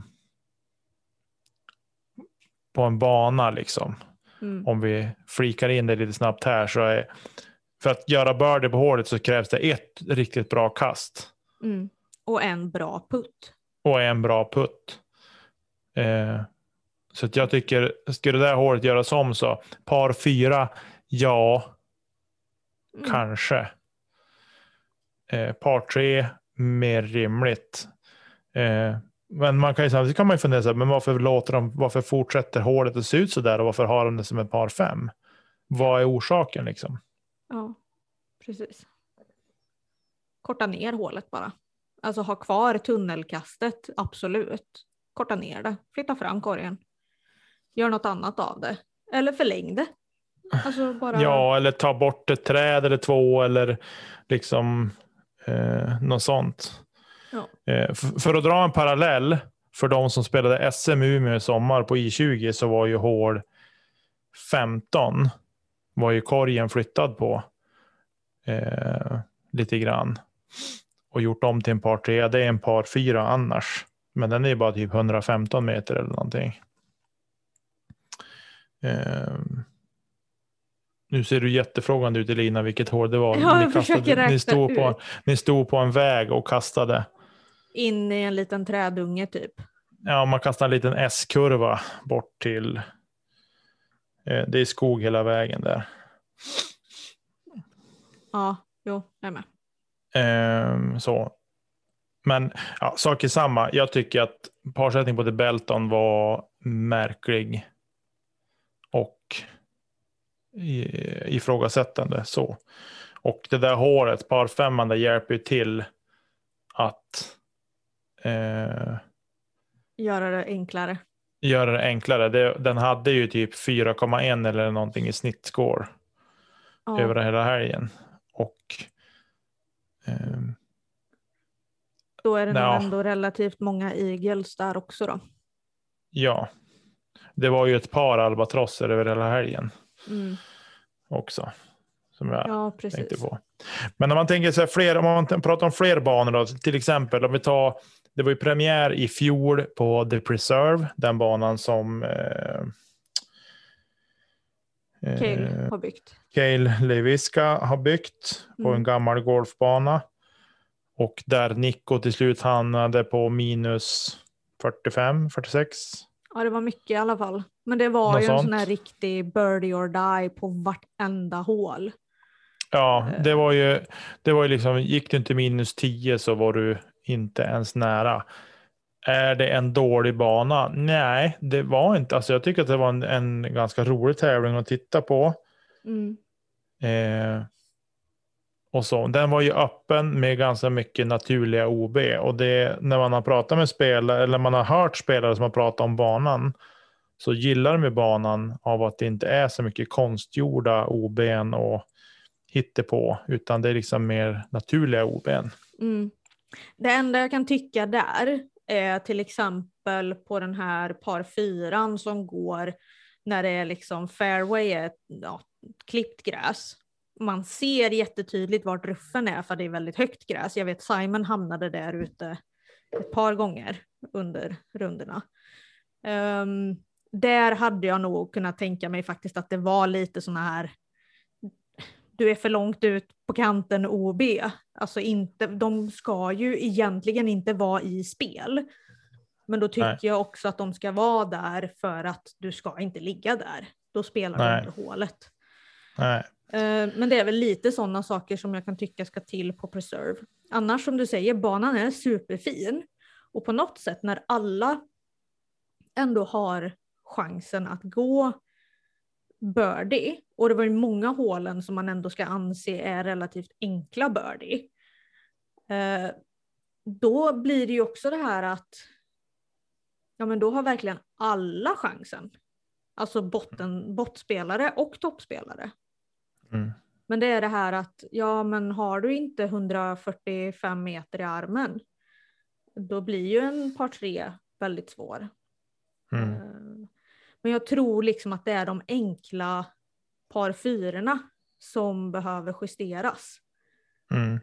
på en bana liksom. Mm. Om vi flikar in det lite snabbt här så är, för att göra birdie på hålet så krävs det ett riktigt bra kast Mm. Och en bra putt. och en bra putt. Eh, så att jag tycker, ska det där hålet göras om så, par fyra, ja, Mm. kanske. Eh, par tre, mer rimligt. Eh, men man kan ju samtidigt kan man ju fundera, så här, men varför, låter de, varför fortsätter hålet att se ut så där och varför har de det som ett par fem? Vad är orsaken liksom? Ja, precis. Korta ner hålet bara. Alltså ha kvar tunnelkastet, absolut. Korta ner det, flytta fram korgen. Gör något annat av det. Eller förläng det. Alltså bara... Ja, eller ta bort ett träd eller två eller liksom eh, något sånt. Ja. Eh, för att dra en parallell för de som spelade SM Umeå i sommar på I20 så var ju hål 15 var ju korgen flyttad på eh, lite grann och gjort om till en par 3. Det är en par 4 annars, men den är ju bara typ 115 meter eller någonting. Eh, nu ser du jättefrågande ut Elina vilket hål det var. Ja, ni, räkna ni, stod på, ni stod på en väg och kastade. In i en liten trädunge typ. Ja, man kastar en liten S-kurva bort till. Eh, det är skog hela vägen där. Ja, jo, jag är med. Ehm, så. Men ja, sak är samma. Jag tycker att parsättning på The Belton var märklig. Och i- ifrågasättande. Så. Och det där håret, par femman, där hjälper ju till att eh, Göra det enklare. göra det enklare. Det, den hade ju typ 4,1 eller någonting i snittscore Ja. över hela helgen. Och ehm, Då är det nog ändå relativt många eagles där också då. ja, det var ju ett par albatrosser över hela helgen Mm. också. Som jag Ja, tänkte på. Men om man tänker sig fler, om man pratar om fler banor då, till exempel om vi tar, det var ju premiär i fjol på The Preserve, den banan som eh, eh, Cale har byggt. Cale Leviska har byggt på Mm. en gammal golfbana. Och där Nico till slut hamnade på minus 45, 46. Ja, det var mycket i alla fall. Men det var Något ju en sånt. sån här riktig birdie or die på vartenda hål. Ja, Eh. det var ju, det var ju liksom, gick du inte minus 10 så var du inte ens nära. Är det en dålig bana? Nej, det var inte. Alltså jag tycker att det var en, en ganska rolig tävling att titta på. Mm. Eh, och så. Den var ju öppen med ganska mycket naturliga OB. Och det, när man har pratat med spelare, eller man har hört spelare som har pratat om banan, så gillar de ju banan av att det inte är så mycket konstgjorda OBn och hittepå, utan det är liksom mer naturliga OBn. Mm. Det enda jag kan tycka där är till exempel på den här par fyran som går när det är liksom fairway, är, ja, klippt gräs. Man ser jättetydligt vart ruffen är för det är väldigt högt gräs. Jag vet Simon hamnade där ute ett par gånger under rundorna. Um, där hade jag nog kunnat tänka mig faktiskt att det var lite sådana här du är för långt ut på kanten OB. Alltså inte, de ska ju egentligen inte vara i spel. Men då tycker Nej. jag också att de ska vara där för att du ska inte ligga där. Då spelar Nej. du under hålet. Nej. Eh, men det är väl lite sådana saker som jag kan tycka ska till på Preserve. Annars som du säger, banan är superfin. Och på något sätt när alla ändå har chansen att gå birdie, och det var ju många hålen som man ändå ska anse är relativt enkla birdie. Eh, då blir det ju också det här att ja men då har verkligen alla chansen. Alltså botten, bottspelare och toppspelare. Mm. Men det är det här att, ja men har du inte 145 meter i armen, då blir ju en par tre väldigt svår. Mm. Men jag tror liksom att det är de enkla par fyrorna som behöver justeras. Mm.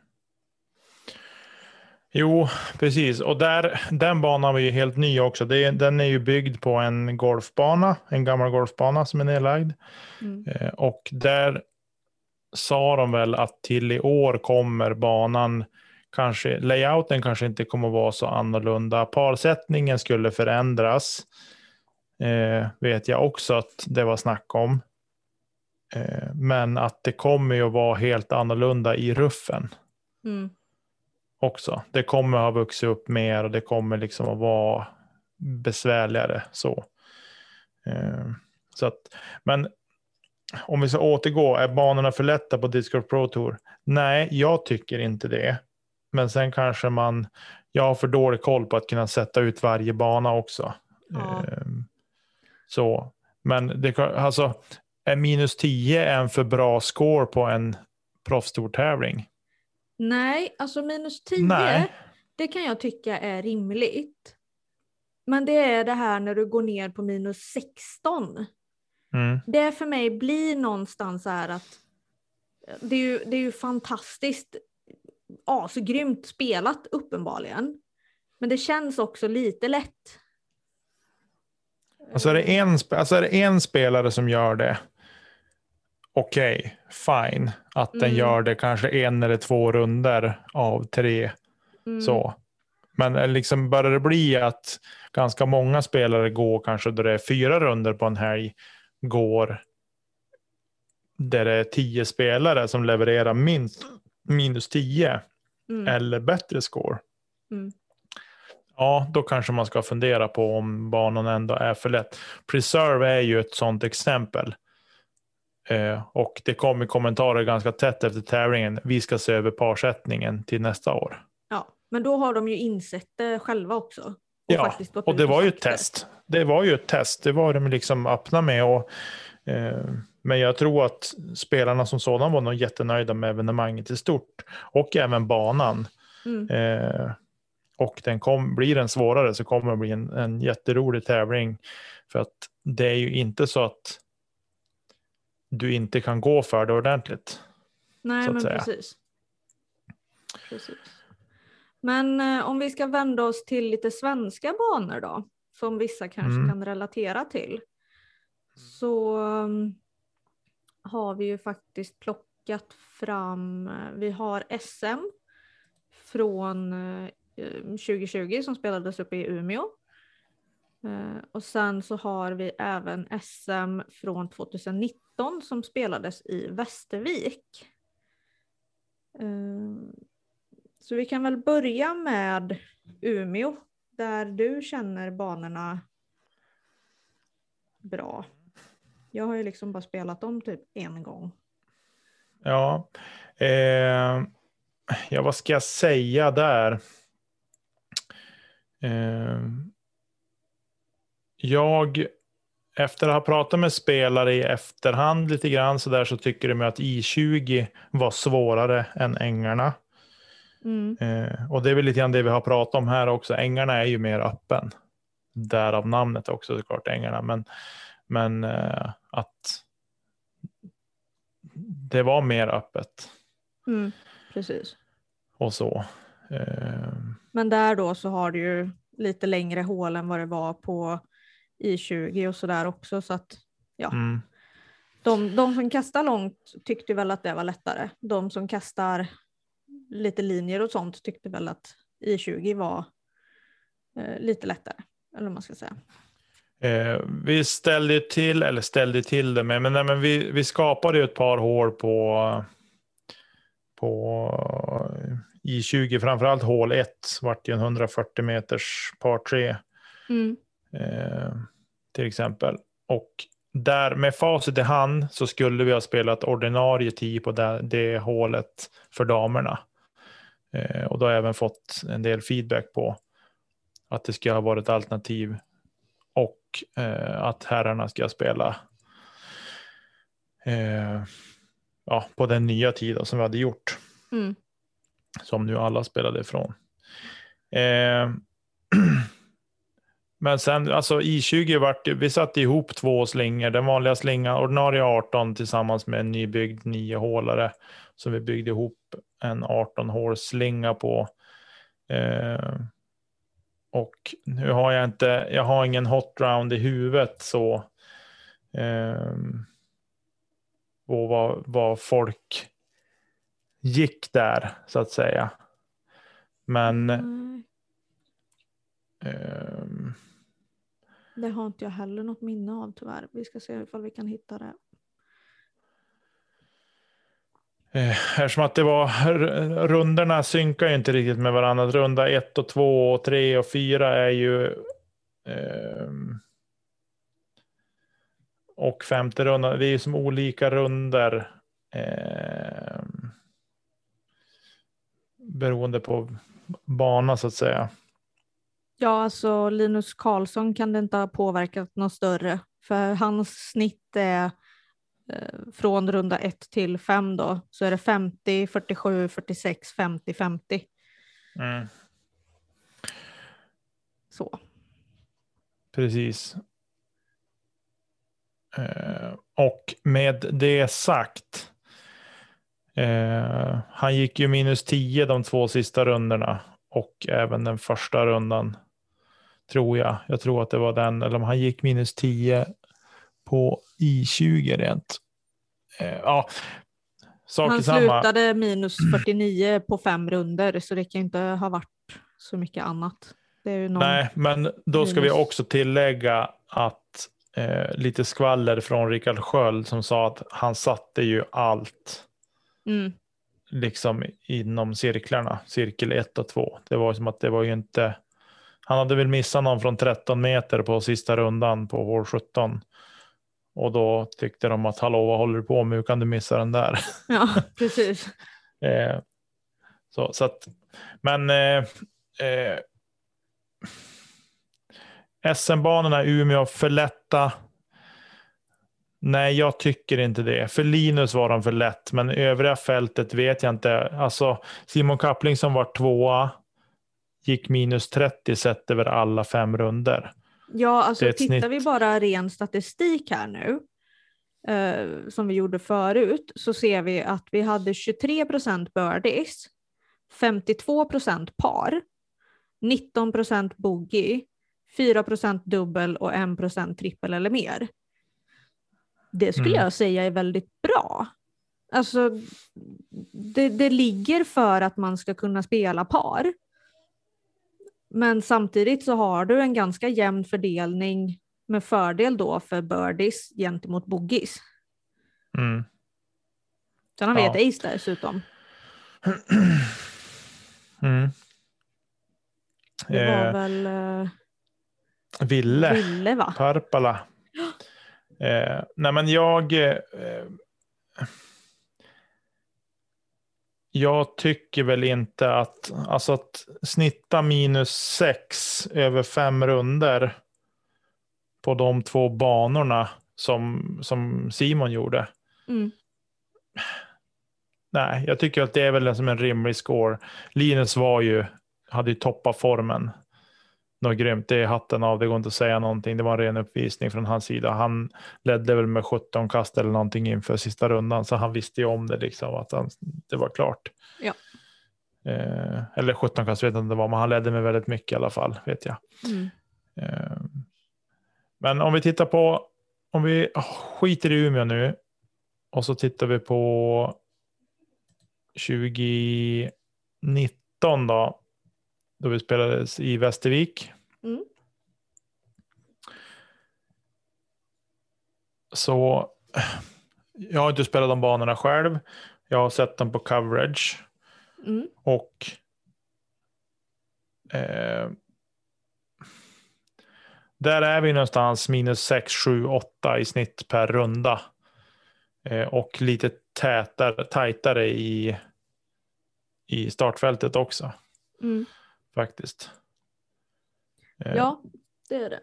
Jo, precis. Och där, den banan var ju helt ny också. Det, den är ju byggd på en golfbana, en gammal golfbana som är nedlagd. Mm. Eh, och där sa de väl att till i år kommer banan, kanske layouten kanske inte kommer att vara så annorlunda. Parsättningen skulle förändras. Eh, vet jag också att det var snack om. Eh, men att det kommer ju att vara helt annorlunda i ruffen. Mm. Också. Det kommer att ha vuxit upp mer och det kommer liksom att vara besvärligare så. Eh, så att, men om vi ska återgå, är banorna för lätta på Discord Pro Tour? Nej, jag tycker inte det. Men sen kanske man, jag har för dålig koll på att kunna sätta ut varje bana också. Ja. Ehm, så, men det, alltså, är minus 10 en för bra score på en proffstortävling? Nej, alltså minus 10, Nej. det kan jag tycka är rimligt. Men det är det här när du går ner på minus 16. Mm. Det för mig blir någonstans så här att det är ju, det är ju fantastiskt asgrymt spelat uppenbarligen. Men det känns också lite lätt. Alltså är det en, alltså är det en spelare som gör det, okej, okay, fine. Att den mm. gör det kanske en eller två runder av tre. Mm. Så. Men liksom börjar det bli att ganska många spelare går kanske då det är fyra runder på en helg, går där det är tio spelare som levererar minst minus tio mm. eller bättre score. Ja, då kanske man ska fundera på om banan ändå är för lätt. Preserve är ju ett sådant exempel. Eh, och det kom i kommentarer ganska tätt efter tävlingen. Vi ska se över parsättningen till nästa år. Ja, men då har de ju insett det själva också. Och ja, och det var ju ett test. Det var ju ett test. Det var de liksom öppna med. Och, eh, men jag tror att spelarna som sådan var nog jättenöjda med evenemanget i stort. Och även banan. Mm. Eh, och den kom, blir den svårare så kommer det bli en, en jätterolig tävling. För att det är ju inte så att du inte kan gå för det ordentligt. Nej, men säga. precis. precis. Men eh, om vi ska vända oss till lite svenska banor då, som vissa kanske mm. kan relatera till, så um, har vi ju faktiskt plockat fram, eh, vi har SM från eh, Eh, 2020 som spelades uppe i Umeå. Eh, och sen så har vi även SM från 2019 som spelades i Västervik. Eh, så vi kan väl börja med Umeå där du känner banorna bra. Jag har ju liksom bara spelat dem typ en gång. Ja, eh, ja vad ska jag säga där? Eh, jag, efter att ha pratat med spelare i efterhand lite grann så där så tycker de att I20 var svårare än ängarna. Mm. Eh, och det är väl lite grann det vi har pratat om här också. Ängarna är ju mer öppen. Därav namnet också såklart, ängarna. Men, men eh, att det var mer öppet. Mm, precis. Och så. Eh, men där då så har du ju lite längre hål än vad det var på I20 och sådär också. Så att, ja. Mm. de, de som kastar långt tyckte väl att det var lättare. De som kastar lite linjer och sånt tyckte väl att I20 var eh, lite lättare. Eller vad man ska säga. Eh, vi ställde till, eller ställde till det med, men, nej, men vi, vi skapade ju ett par hål på, på I20, framförallt hål 1 vart ju en 140 meters par 3 Mm. eh, till exempel. Och där med facit i hand så skulle vi ha spelat ordinarie 10 på det, det hålet för damerna. Eh, och då har jag även fått en del feedback på att det ska ha varit alternativ och eh, att herrarna ska spela eh, ja, på den nya tiden som vi hade gjort. Mm. Som nu alla spelade ifrån. Eh, men sen, alltså I20 vart vi satte ihop två slingor. Den vanliga slingan, ordinarie 18 tillsammans med en nybyggd 9 hålare. Vi byggde ihop en 18 hål slinga på. Eh, och nu har jag inte, jag har ingen hot round i huvudet så. Eh, och vad, vad folk gick där så att säga. Men Nej, ehm, det har inte jag heller något minne av tyvärr. Vi ska se ifall vi kan hitta det. Eh, Eftersom att det var, rundorna synkar ju inte riktigt med varandra. Runda 1 och 2 och 3 och 4 är ju ehm, och femte rundan, det är ju som olika runder ehm, beroende på bana så att säga. Ja, alltså Linus Karlsson kan det inte ha påverkat något större. För hans snitt är eh, från runda 1 till 5 då, så är det 50, 47, 46, 50, 50. Mm, Så. precis. Eh, och med det sagt. Eh, han gick ju minus 10 de två sista rundorna och även den första rundan. Tror jag. Jag tror att det var den, eller om han gick minus 10 på I20 rent. Eh, ja, sak Han samma. slutade minus 49 på fem runder så det kan inte ha varit så mycket annat. Nej, men då ska vi minus. också tillägga att eh, lite skvaller från Rickard Sköld som sa att han satte ju allt Mm. liksom inom cirklarna, cirkel 1 och 2. Det var som att det var ju inte, han hade väl missat någon från 13 meter på sista rundan på hål 17. Och då tyckte de att hallå vad håller du på med, hur kan du missa den där? Ja, precis. Eh, så, så att, men eh, eh, SM-banorna i Umeå för lätta. Nej, jag tycker inte det. För Linus var de för lätt, men övriga fältet vet jag inte. Alltså Simon Kappling som var tvåa gick minus 30 sett över alla fem runder. Ja, alltså tittar snitt. vi bara ren statistik här nu, eh, som vi gjorde förut, så ser vi att vi hade 23 procent birdies, 52 procent par, 19 procent bogey, 4 procent dubbel och 1 procent trippel eller mer. Det skulle Mm. jag säga är väldigt bra. Alltså, det, det ligger för att man ska kunna spela par. Men samtidigt så har du en ganska jämn fördelning med fördel då för birdies gentemot bogeys. Mm. Sen har vi Ja. ett ace dessutom. Mm. Det var Eh, väl eh, Ville. Ville va? Parpala. Eh, nej men jag. Eh, jag tycker väl inte att, alltså att snitta minus sex över fem runder på de två banorna som, som Simon gjorde. Mm. Nej, jag tycker att det är väl som en rimlig score. Linus var ju, hade ju toppat formen. Något grymt, det är hatten av, det går inte att säga någonting. Det var en ren uppvisning från hans sida. Han ledde väl med 17 kast eller någonting inför sista rundan, så han visste ju om det liksom, att han, det var klart. Ja. Eh, eller 17 kast vet jag inte vad, men han ledde med väldigt mycket i alla fall, vet jag. Mm. Eh, Men om vi tittar på, om vi skiter i Umeå nu och så tittar vi på 2019 då, då vi spelades i Västervik. Mm. Så jag har inte spelat de banorna själv. Jag har sett dem på coverage Mm. och eh, där är vi någonstans minus 6, 7, 8 i snitt per runda. Eh, och lite tätare, tajtare i, i startfältet också Mm. Faktiskt. Eh, Ja, det är det.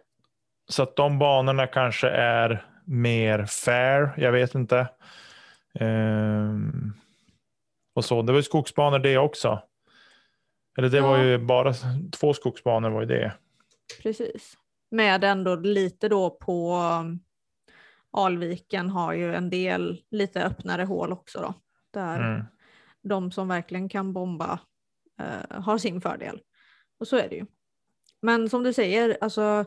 Så att de banorna kanske är mer fair. Jag vet inte. Ehm, och så. Det var ju skogsbanor det också. Eller det var Ja. ju bara två skogsbanor var ju det. Precis. Med ändå lite då på um, Alviken har ju en del lite öppnare hål också då. Där Mm. de som verkligen kan bomba eh, har sin fördel. Och så är det ju. Men som du säger, alltså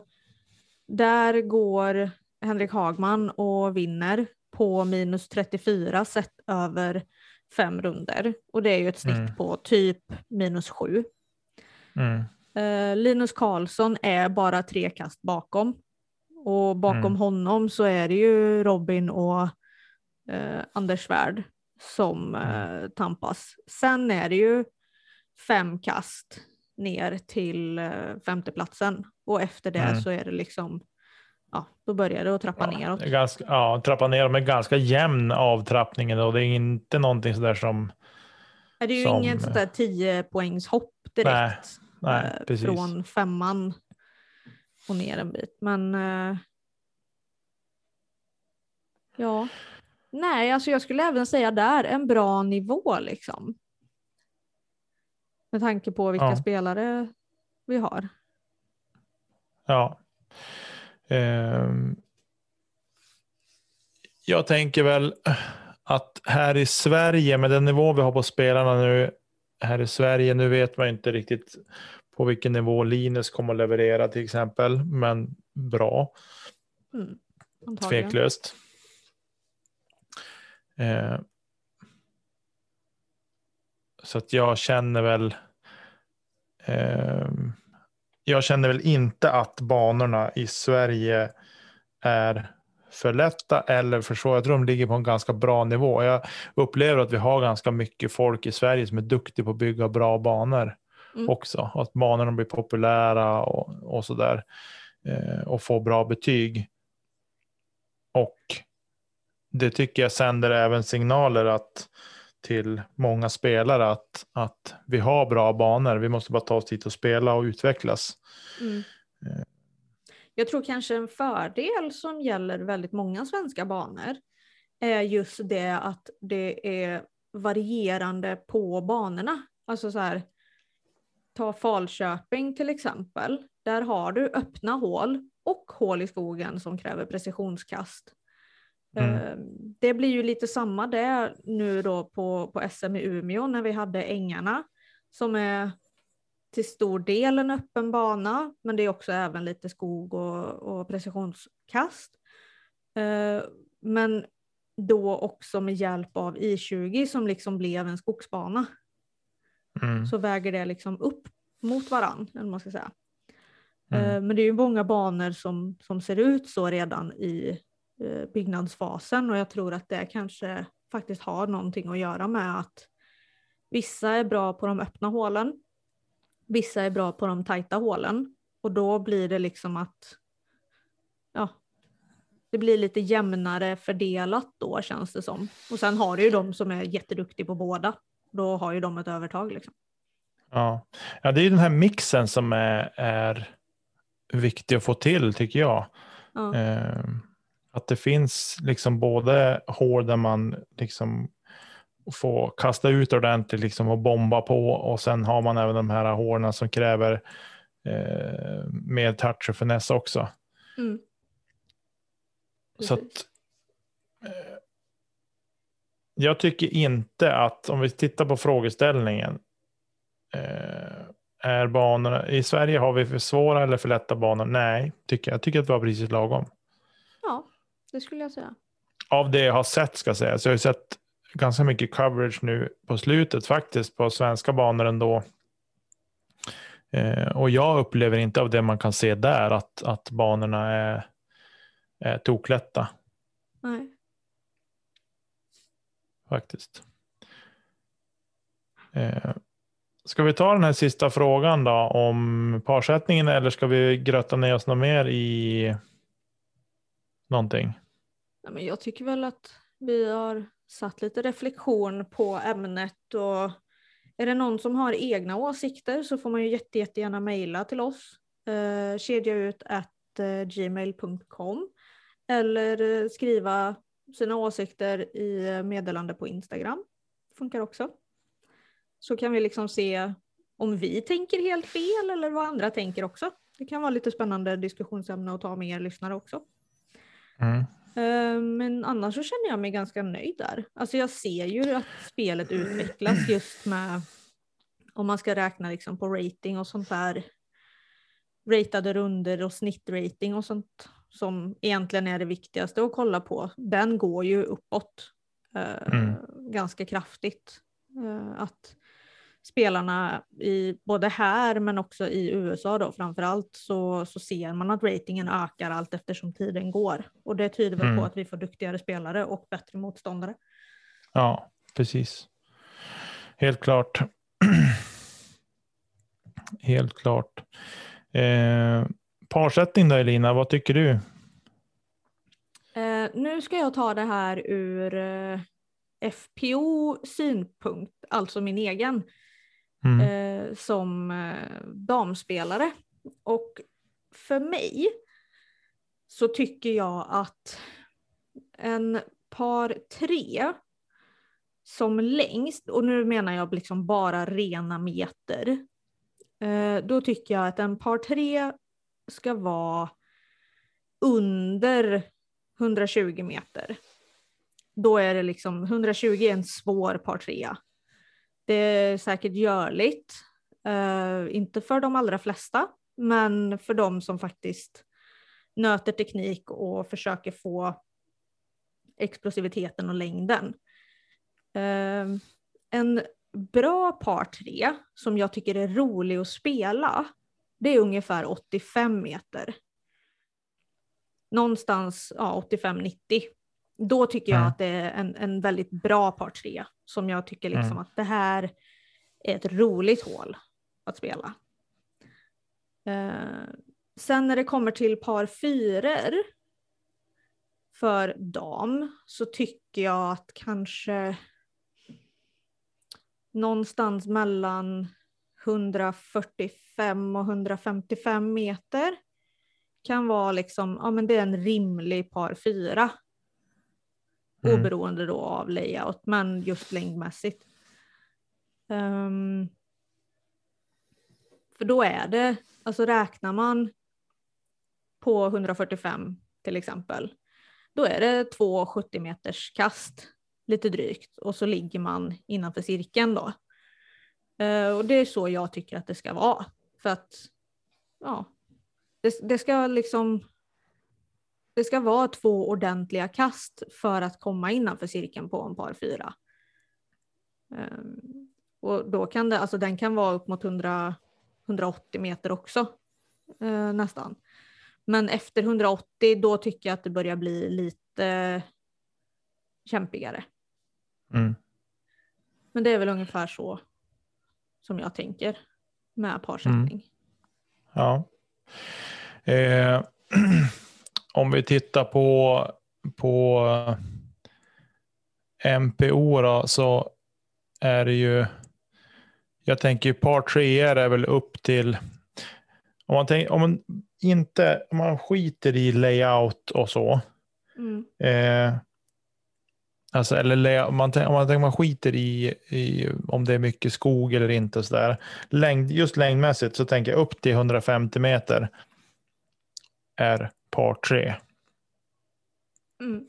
där går Henrik Hagman och vinner på minus 34 sett över fem runder. Och det är ju ett snitt Mm. på typ minus sju. Mm. Eh, Linus Karlsson är bara tre kast bakom. Och bakom Mm. honom så är det ju Robin och eh, Anders Svärd som eh, tampas. Sen är det ju fem kast ner till eh, femteplatsen. Och efter det Mm. så är det liksom, ja, då börjar det att trappa Ja, neråt. ganska, ja, trappa ner med ganska jämn avtrappningen och det är inte någonting sådär som, Det är ju som- inget sånt där 10 poängs hopp direkt. nej, eh, precis. från femman och ner en bit. Men eh, ja, nej, alltså jag skulle även säga där en bra nivå liksom. Med tanke på vilka Ja. spelare vi har. Ja. Ehm. jag tänker väl att här i Sverige, med den nivå vi har på spelarna nu, här i Sverige, nu vet man inte riktigt på vilken nivå Linus kommer att leverera till exempel, men bra, Mm, antagligen. tveklöst. Eh, så att jag känner väl jag känner väl inte att banorna i Sverige är för lätta eller för svåra. Jag tror de ligger på en ganska bra nivå. Jag upplever att vi har ganska mycket folk i Sverige som är duktiga på att bygga bra banor Mm. också. Att banorna blir populära och, och sådär. Eh, och får bra betyg. Och det tycker jag sänder även signaler att till många spelare att, att vi har bra banor. Vi måste bara ta oss dit och spela och utvecklas. Mm. Jag tror kanske en fördel som gäller väldigt många svenska banor är just det att det är varierande på banorna. Alltså så här, ta Falköping till exempel. Där har du öppna hål och hål i skogen som kräver precisionskast. Mm. Eh, Det blir ju lite samma där nu då på, på SM i Umeå när vi hade ängarna som är till stor del en öppen bana, men det är också även lite skog och, och precisionskast. Eh, men då också med hjälp av I20 som liksom blev en skogsbana Mm. så väger det liksom upp mot varann, eller vad man ska säga. Mm. Eh, Men det är ju många banor som, som ser ut så redan i byggnadsfasen och jag tror att det kanske faktiskt har någonting att göra med att vissa är bra på de öppna hålen, vissa är bra på de tajta hålen och då blir det liksom att ja, det blir lite jämnare fördelat då känns det som. Och sen har du ju de som är jätteduktiga på båda. Då har ju de ett övertag liksom. Ja. ja, det är ju den här mixen som är, är viktig att få till tycker jag. Ja. Eh, att det finns liksom både hål där man liksom får kasta ut ordentligt liksom och bomba på och sen har man även de här hålen som kräver eh, mer touch och finess också. Mm. Så att, eh, jag tycker inte att, om vi tittar på frågeställningen, eh, är banorna, i Sverige har vi för svåra eller för lätta banor? Nej, tycker jag. jag tycker att vi har precis lagom. Det skulle jag säga. Av det jag har sett ska jag säga, så jag har sett ganska mycket coverage nu på slutet faktiskt på svenska banor ändå. Eh, och jag upplever inte av det man kan se där att, att banorna är, är toklätta. Nej. Faktiskt. Eh, ska vi ta den här sista frågan då om parsättningen eller ska vi grötta ner oss något mer i någonting? Nej, men jag tycker väl att vi har satt lite reflektion på ämnet och är det någon som har egna åsikter så får man ju jätte, jättegärna mejla till oss. Eh, kedjaut.gmail.com eh, gmail.com eller eh, skriva sina åsikter i meddelande på Instagram. Funkar också. Så kan vi liksom se om vi tänker helt fel eller vad andra tänker också. Det kan vara lite spännande diskussionsämne att ta med er lyssnare också. Mm. Eh, men annars så känner jag mig ganska nöjd där. Alltså jag ser ju att spelet utvecklas just med, om man ska räkna liksom på rating och sånt där, ratade runder och snittrating och sånt som egentligen är det viktigaste att kolla på. Den går ju uppåt eh, Mm. ganska kraftigt. Eh, att spelarna i både här men också i USA då framförallt så, så ser man att ratingen ökar allt eftersom tiden går. Och det tyder väl Mm. på att vi får duktigare spelare och bättre motståndare. Ja, precis. Helt klart. Helt klart. Eh, parsättning då Elina, vad tycker du? Eh, nu ska jag ta det här ur eh, FPO synpunkt, alltså min egen, Mm. eh, som eh, damspelare. Och för mig så tycker jag att en par tre som längst, och nu menar jag liksom bara rena meter, eh, då tycker jag att en par tre ska vara under 120 meter. Då är det liksom 120 är en svår par trea. Det är säkert görligt, uh, inte för de allra flesta, men för de som faktiskt nöter teknik och försöker få explosiviteten och längden. Uh, en bra par 3 som jag tycker är rolig att spela, det är ungefär 85 meter. Någonstans ja, 85-90. Då tycker jag Mm. att det är en, en väldigt bra par tre som jag tycker liksom Mm. att det här är ett roligt hål att spela. Eh, sen när det kommer till par fyror för dam så tycker jag att kanske någonstans mellan 145 och 155 meter kan vara liksom, ja men det är en rimlig par fyra. Mm. Oberoende då av layout, men just längdmässigt. Um, för då är det, alltså räknar man på 145 till exempel, då är det två 70 meters kast, lite drygt, och så ligger man innanför cirkeln då. Uh, och det är så jag tycker att det ska vara. För att, ja, det, det ska liksom, det ska vara två ordentliga kast för att komma innanför cirkeln på en par fyra. Ehm, och då kan det, alltså den kan vara upp mot 100, 180 meter också, eh, nästan. Men efter 180 då tycker jag att det börjar bli lite kämpigare. Mm. Men det är väl ungefär så som jag tänker med parsättning. Ja. Eh, om vi tittar på, på MPO då, så är det ju, jag tänker par treor är väl upp till, om man, tänk, om man inte, om man skiter i layout och så, Mm. Eh, alltså, eller om man, om man, tänker man skiter i, i om det är mycket skog eller inte. Så där. Längd, just längdmässigt så tänker jag upp till 150 meter är par tre. Mm.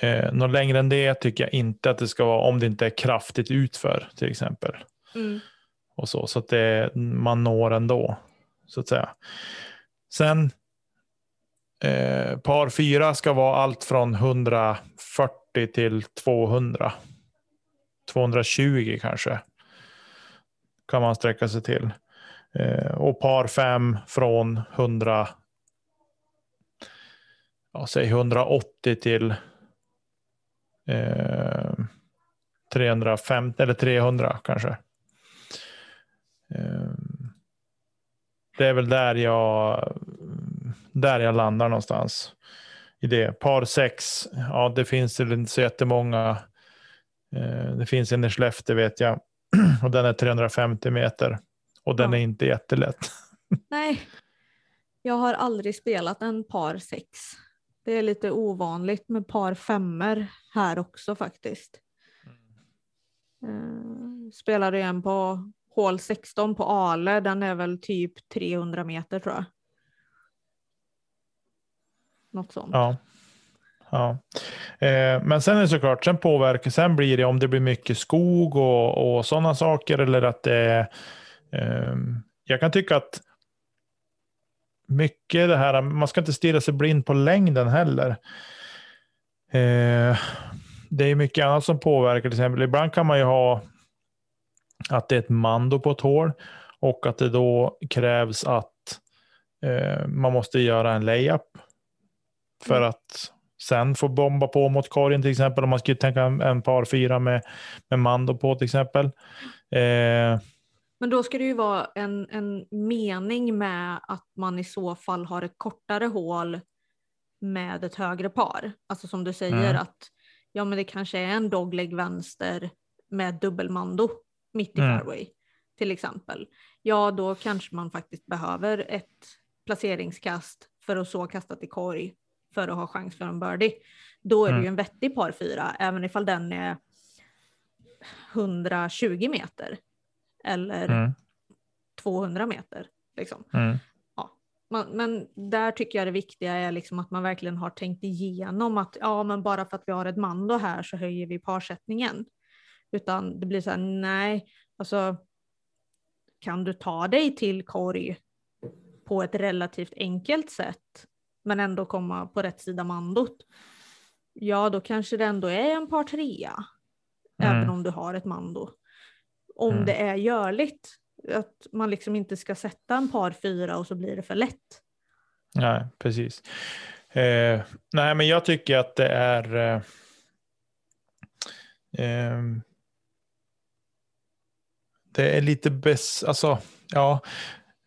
Eh, något längre än det tycker jag inte att det ska vara om det inte är kraftigt utför till exempel. Mm. och så, så att det, man når ändå, så att säga. Sen eh, par fyra ska vara allt från 140 till 200. 220 kanske kan man sträcka sig till. Eh, och par fem från 100, ja, säg 180 till eh, 350 eller 300 kanske. Eh, det är väl där jag, där jag landar någonstans. I det. Par sex, ja det finns det inte så jättemånga. Eh, det finns en i Skellefteå vet jag. Och den är 350 meter. Och den ja. är inte jättelätt. Nej, jag har aldrig spelat en par sex. Det är lite ovanligt med par femmer här också faktiskt. Eh, mm. spelade en på hål 16 på Ale, den är väl typ 300 meter tror jag. Något sånt. Ja. Ja. Eh, men sen är det såklart, sen påverkar, sen blir det om det blir mycket skog och, och sådana saker eller att det eh, jag kan tycka att mycket det här, man ska inte stirra sig blind på längden heller. Eh, det är mycket annat som påverkar, till exempel ibland kan man ju ha att det är ett mando på ett hål och att det då krävs att eh, man måste göra en layup för mm. att sen få bomba på mot korgen till exempel. Om man skulle tänka en, en par fyra med, med mando på till exempel. Eh, men då ska det ju vara en, en mening med att man i så fall har ett kortare hål med ett högre par. Alltså som du säger mm. att ja men det kanske är en dogleg vänster med dubbelmando mitt i mm. fairway till exempel. Ja då kanske man faktiskt behöver ett placeringskast för att så kasta till korg för att ha chans för en birdie. Då är mm. det ju en vettig par fyra även ifall den är 120 meter eller mm. 200 meter. Liksom. Mm. Ja. Man, men där tycker jag det viktiga är liksom att man verkligen har tänkt igenom att ja, men bara för att vi har ett mando här så höjer vi parsättningen. Utan det blir så här, nej, alltså kan du ta dig till korg på ett relativt enkelt sätt men ändå komma på rätt sida mandot. Ja, då kanske det ändå är en par trea. Mm. Även om du har ett mando om mm. det är görligt. Att man liksom inte ska sätta en par fyra och så blir det för lätt. Nej, precis. Eh, nej, men jag tycker att det är eh, eh, det är lite bäst, alltså ja.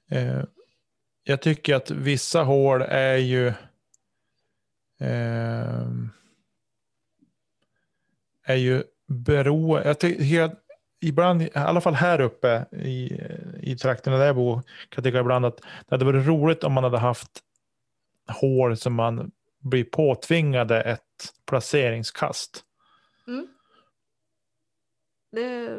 Eh, jag tycker att vissa hål är ju eh, är ju beroende. Jag tycker ibland, i alla fall här uppe i, i trakterna där jag bor, kan jag tycka ibland att det hade varit roligt om man hade haft hål som man blir påtvingade ett placeringskast. Mm. Det...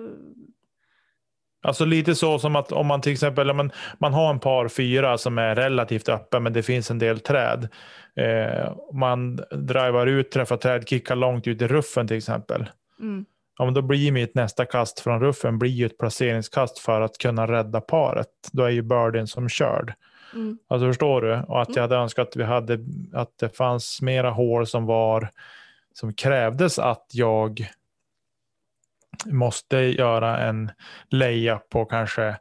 Alltså lite så som att om man till exempel man, man har en par fyra som är relativt öppen men det finns en del träd. Eh, man driver ut, träffar träd, kickar långt ut i ruffen till exempel. Mm ja, men då blir mitt nästa kast från ruffen blir ju ett placeringskast för att kunna rädda paret. Då är ju birdien som körd. Mm. Alltså förstår du? Och att jag mm. hade önskat att vi hade att det fanns mera hål som var som krävdes att jag måste göra en leja på kanske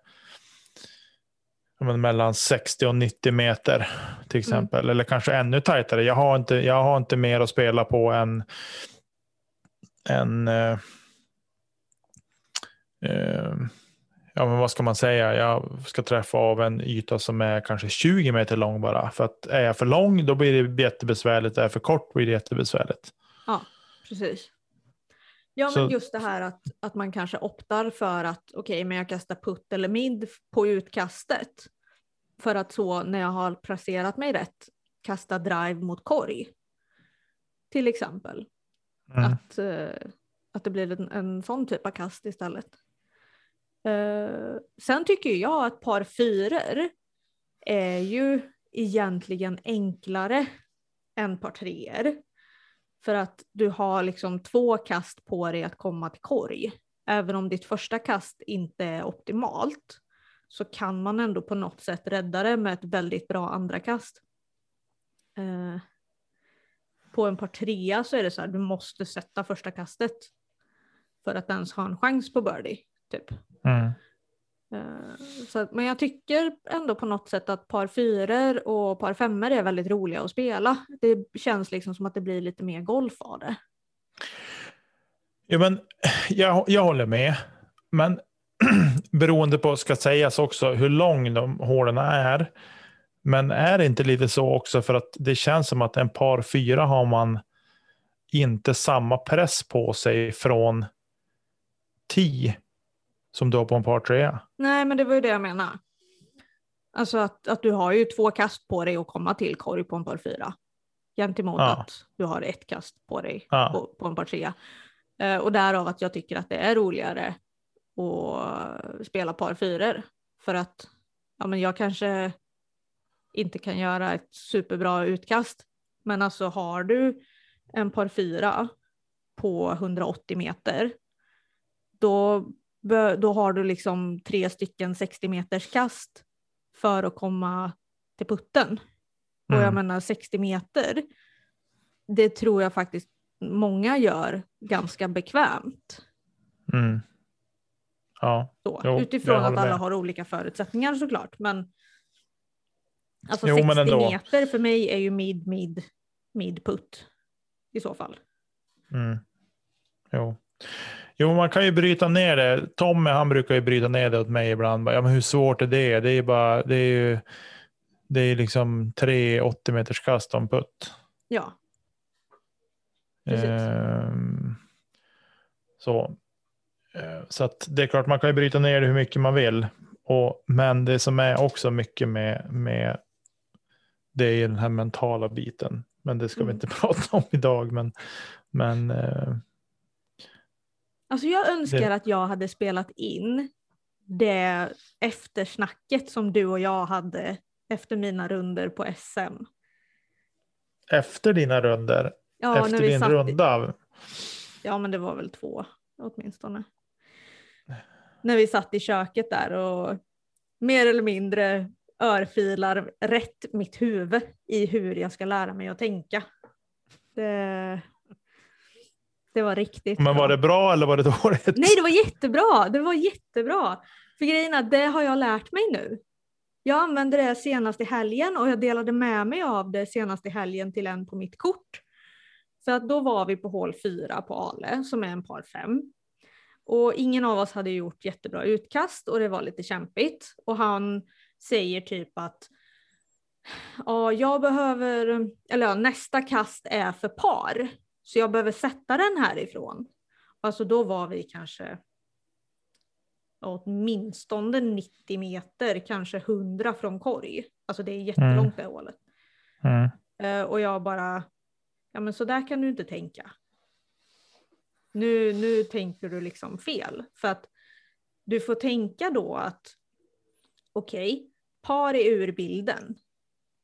men, mellan 60 och 90 meter till mm. exempel. Mm. Eller kanske ännu tajtare. Jag har inte, jag har inte mer att spela på än, än eh, ja, men vad ska man säga? Jag ska träffa av en yta som är kanske 20 meter lång bara. För att är jag för lång då blir det jättebesvärligt. Är jag för kort blir det jättebesvärligt. Ja, precis. Ja, men just det här att, att man kanske optar för att okej, okay, men jag kastar putt eller mid på utkastet. För att så när jag har placerat mig rätt kasta drive mot korg. Till exempel. Mm. Att, uh, att det blir en, en sån typ av kast istället. Eh, sen tycker jag att par fyror är ju egentligen enklare än par treor. För att du har liksom två kast på dig att komma till korg även om ditt första kast inte är optimalt, så kan man ändå på något sätt rädda det med ett väldigt bra andra kast. Eh, på en par trea så är det så här, du måste sätta första kastet för att ens ha en chans på birdie. Typ. Mm. Eh, så, men jag tycker ändå på något sätt att par fyror och par femmor är väldigt roliga att spela. Det känns liksom som att det blir lite mer golf av det. Ja, men jag, jag håller med. Men beroende på, ska sägas också, hur lång de hålen är. Men är det inte lite så också för att det känns som att en par fyra har man inte samma press på sig från 10 som du har på en par trea. Nej, men det var ju det jag menar. Alltså att, att du har ju två kast på dig att komma till korg på en par fyra. Gentemot ja. att du har ett kast på dig ja. på, på en par trea. Eh, och därav att jag tycker att det är roligare att spela par fyror. För att ja, men jag kanske inte kan göra ett superbra utkast. Men alltså har du en par fyra på 180 meter, då, då har du liksom tre stycken 60 meters kast för att komma till putten. Mm. Och jag mm. menar 60 meter, det tror jag faktiskt många gör ganska bekvämt. Mm. Ja, så, jo, utifrån att alla med. har olika förutsättningar såklart. Men alltså jo, 60 men meter för mig är ju mid, mid, mid putt i så fall. Mm. Jo. Jo, man kan ju bryta ner det. Tommy han brukar ju bryta ner det åt mig ibland. Ja, men hur svårt är det? Det är bara, det är ju, det är liksom tre 80 meters kast om putt. Ja. Ehm, så. Eh, så att det är klart, man kan ju bryta ner det hur mycket man vill. Och, men det som är också mycket med, med det är den här mentala biten. Men det ska mm. vi inte prata om idag. Men, men, eh, alltså jag önskar det... att jag hade spelat in det eftersnacket som du och jag hade efter mina runder på SM. Efter dina runder? Ja, efter din runda? Ja, men det var väl två åtminstone. När vi satt i köket där och mer eller mindre örfilar rätt mitt huvud i hur jag ska lära mig att tänka. Det, det var riktigt Men var bra. det bra eller var det dåligt? Nej, det var jättebra. Det var jättebra. För grejen är det har jag lärt mig nu. Jag använde det senast i helgen och jag delade med mig av det senast i helgen till en på mitt kort. För att då var vi på hål 4 på Ale som är en par 5. Och ingen av oss hade gjort jättebra utkast och det var lite kämpigt. Och han säger typ att ja, jag behöver, eller ja, nästa kast är för par. Så jag behöver sätta den härifrån. Alltså då var vi kanske åtminstone 90 meter, kanske 100 från korg. Alltså det är jättelångt det hålet. Mm. Uh, och jag bara, ja men så där kan du inte tänka. Nu, nu tänker du liksom fel. För att du får tänka då att okej, okay, par är ur bilden.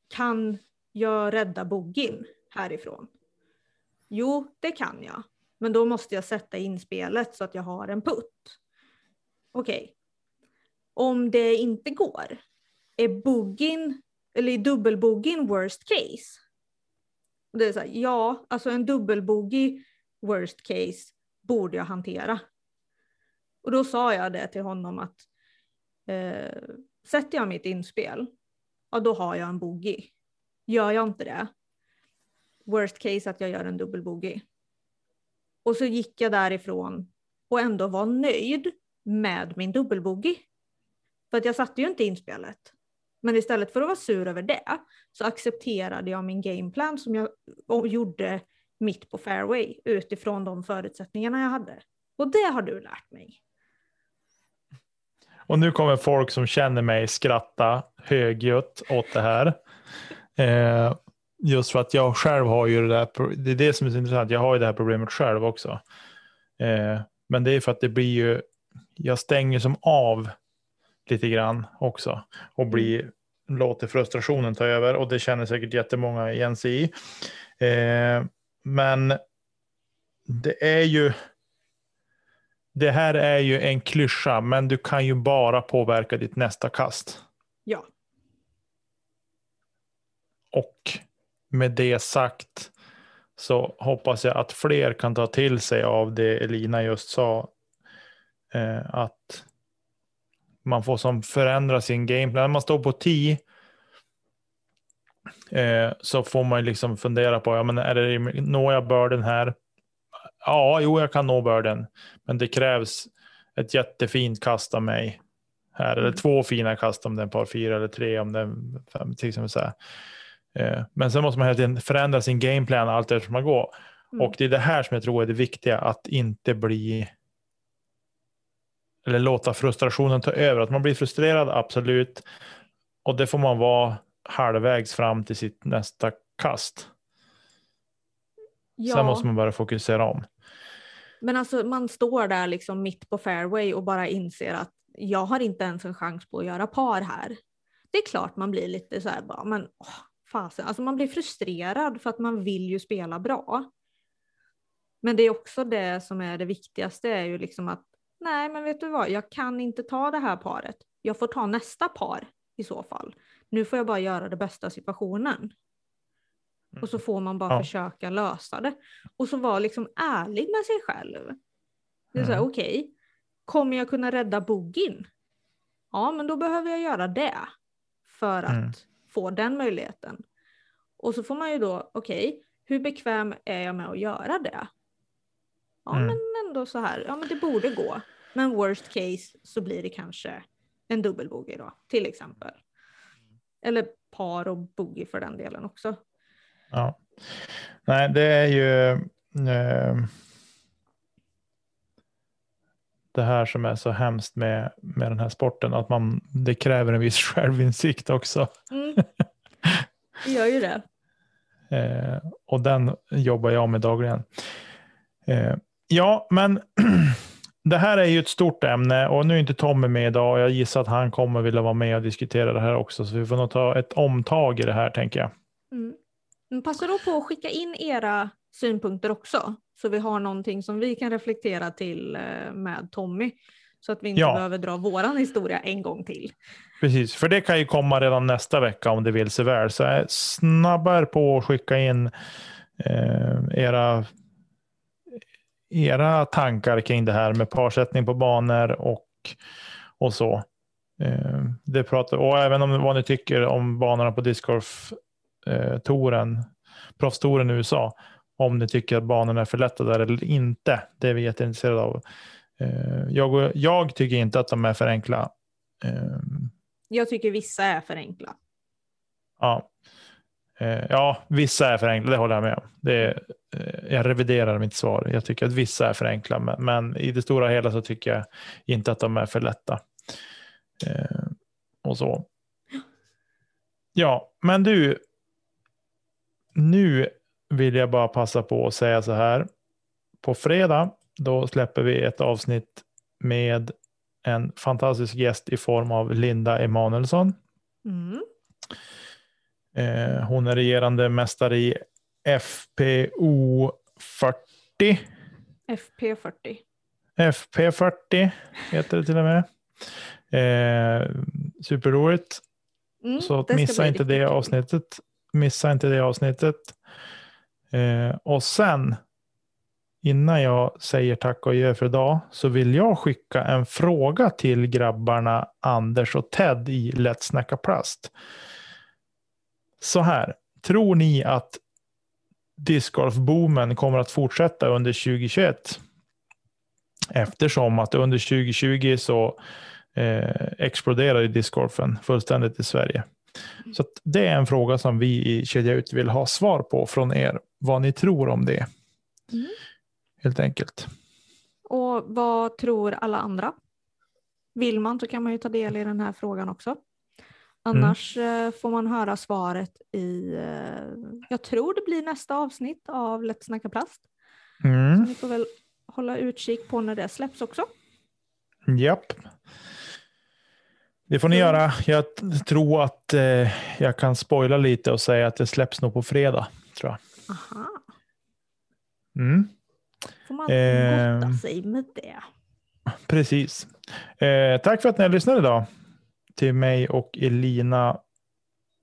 Kan jag rädda boggin härifrån? Jo, det kan jag. Men då måste jag sätta in spelet så att jag har en putt. Okej. Okay. Om det inte går, är boogien, eller är dubbelboogien worst case? Det är så här, ja, alltså en dubbelboogie worst case borde jag hantera. Och då sa jag det till honom att eh, sätter jag mitt inspel, ja då har jag en boogie. Gör jag inte det, worst case att jag gör en dubbelbogey. Och så gick jag därifrån och ändå var nöjd med min dubbelbogey. För att jag satte ju inte inspelet. Men istället för att vara sur över det så accepterade jag min gameplan som jag gjorde mitt på fairway utifrån de förutsättningarna jag hade. Och det har du lärt mig. Och nu kommer folk som känner mig skratta högljutt åt det här. Eh, just för att jag själv har ju det där, det är det som är så intressant, jag har ju det här problemet själv också. Eh, men det är för att det blir ju, jag stänger som av lite grann också och blir, mm. låter frustrationen ta över och det känner säkert jättemånga igen sig i. Eh, men det är ju, det här är ju en klyscha, men du kan ju bara påverka ditt nästa kast. Ja. Och med det sagt så hoppas jag att fler kan ta till sig av det Elina just sa. Eh, att man får som förändra sin gameplan. När man står på 10 eh, så får man liksom fundera på, ja, men är det, når jag börden här? Ja, jo, jag kan nå börden, men det krävs ett jättefint kast av mig här, eller två fina kast om det är en par fyra eller tre om det är fem, till exempel så här. Eh, men sen måste man hela tiden förändra sin gameplan allt eftersom man går. Mm. Och det är det här som jag tror är det viktiga, att inte bli eller låta frustrationen ta över. Att man blir frustrerad, absolut. Och det får man vara halvvägs fram till sitt nästa kast. ja. Sen måste man börja fokusera om. Men alltså man står där liksom mitt på fairway och bara inser att jag har inte ens en chans på att göra par här. Det är klart man blir lite så här bara, men åh, fasen. Alltså man blir frustrerad för att man vill ju spela bra. Men det är också det som är det viktigaste är ju liksom att nej men vet du vad, jag kan inte ta det här paret. Jag får ta nästa par i så fall. Nu får jag bara göra det bästa av situationen. Och så får man bara Ja. försöka lösa det. Och så vara liksom ärlig med sig själv. Det är så Mm. okej, kommer jag kunna rädda boogien? Ja, men då behöver jag göra det. För att Mm. Få den möjligheten. Och så får man ju då, okej, hur bekväm är jag med att göra det? Ja, Mm. men ändå så här, ja men det borde gå. Men worst case så blir det kanske en dubbelbogey då, till exempel. Eller par och bogey för den delen också. Ja. Nej, det är ju eh, det här som är så hemskt med, med den här sporten. Att man, det kräver en viss självinsikt också. Mm. Det gör ju det. Eh, och den jobbar jag med dagligen. Eh, ja, men det här är ju ett stort ämne och nu är inte Tommy med idag. Jag gissar att han kommer vilja vara med och diskutera det här också. Så vi får nog ta ett omtag i det här tänker jag. Mm. Passa då på att skicka in era synpunkter också. Så vi har någonting som vi kan reflektera till eh, med Tommy. Så att vi inte Ja. behöver dra våran historia en gång till. Precis, för det kan ju komma redan nästa vecka om det vill sig väl. Så snabbare på att skicka in eh, era, era tankar kring det här med parsättning på banor och, och så. Eh, det pratar, och även om vad ni tycker om banorna på discgolf-touren, proffstouren i USA. Om ni tycker att banorna är för lätta där eller inte. Det är vi jätteintresserade av. Eh, jag, jag tycker inte att de är för enkla. Eh, Jag tycker vissa är för enkla. Ja. Eh, ja, vissa är för enkla, det håller jag med om. Det är, jag reviderar mitt svar. Jag tycker att vissa är för enkla, men, men i det stora hela så tycker jag inte att de är för lätta. Och så. Ja, men du. Nu vill jag bara passa på att säga så här. På fredag, då släpper vi ett avsnitt med en fantastisk gäst i form av Linda Emanuelsson. Mm. Eh, hon är regerande mästare i FPO 40. FP40. FP40 heter det till och med. Eh, superroligt. Mm, Så missa inte det avsnittet. Missa inte det avsnittet. Eh, och sen, innan jag säger tack och adjö för idag, så vill jag skicka en fråga till grabbarna Anders och Ted i Let's Snacka Plast. Så här, tror ni att discgolfboomen kommer att fortsätta under 2021? Eftersom att under 2020 så eh, exploderade discgolfen fullständigt i Sverige. Så det är en fråga som vi i Kedja Ut vill ha svar på från er. Vad ni tror om det. Mm. Helt enkelt. Och vad tror alla andra? Vill man så kan man ju ta del i den här frågan också. Annars eh, får man höra svaret i, eh, jag tror det blir nästa avsnitt av Lätt snacka plast. Så Mm. ni får väl hålla utkik på när det släpps också. Japp. Det får ni Mm. göra. Jag tror att eh, jag kan spoila lite och säga att det släpps nog på fredag. Tror jag. Aha, Mm. får man Ehm. gotta sig med det. Precis. Eh, tack för att ni har lyssnat idag. Till mig och Elina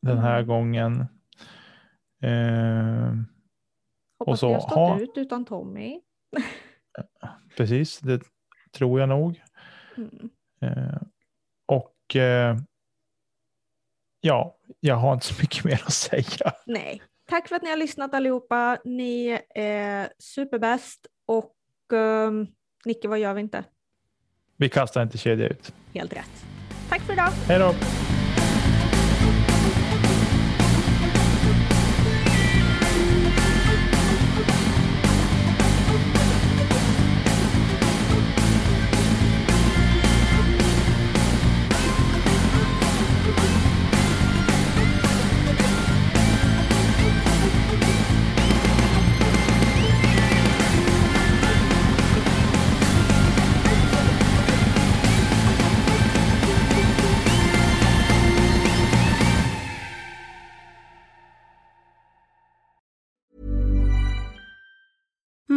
den här Mm. gången. Eh, Hoppas så vi har stått ha- ut utan Tommy. precis, det tror jag nog. Mm. Eh, och eh, ja, jag har inte så mycket mer att säga. Nej. Tack för att ni har lyssnat allihopa. Ni är superbäst och um, Nicke, vad gör vi inte? Vi kastar inte kedja ut. Helt rätt. Tack för idag. Hej då!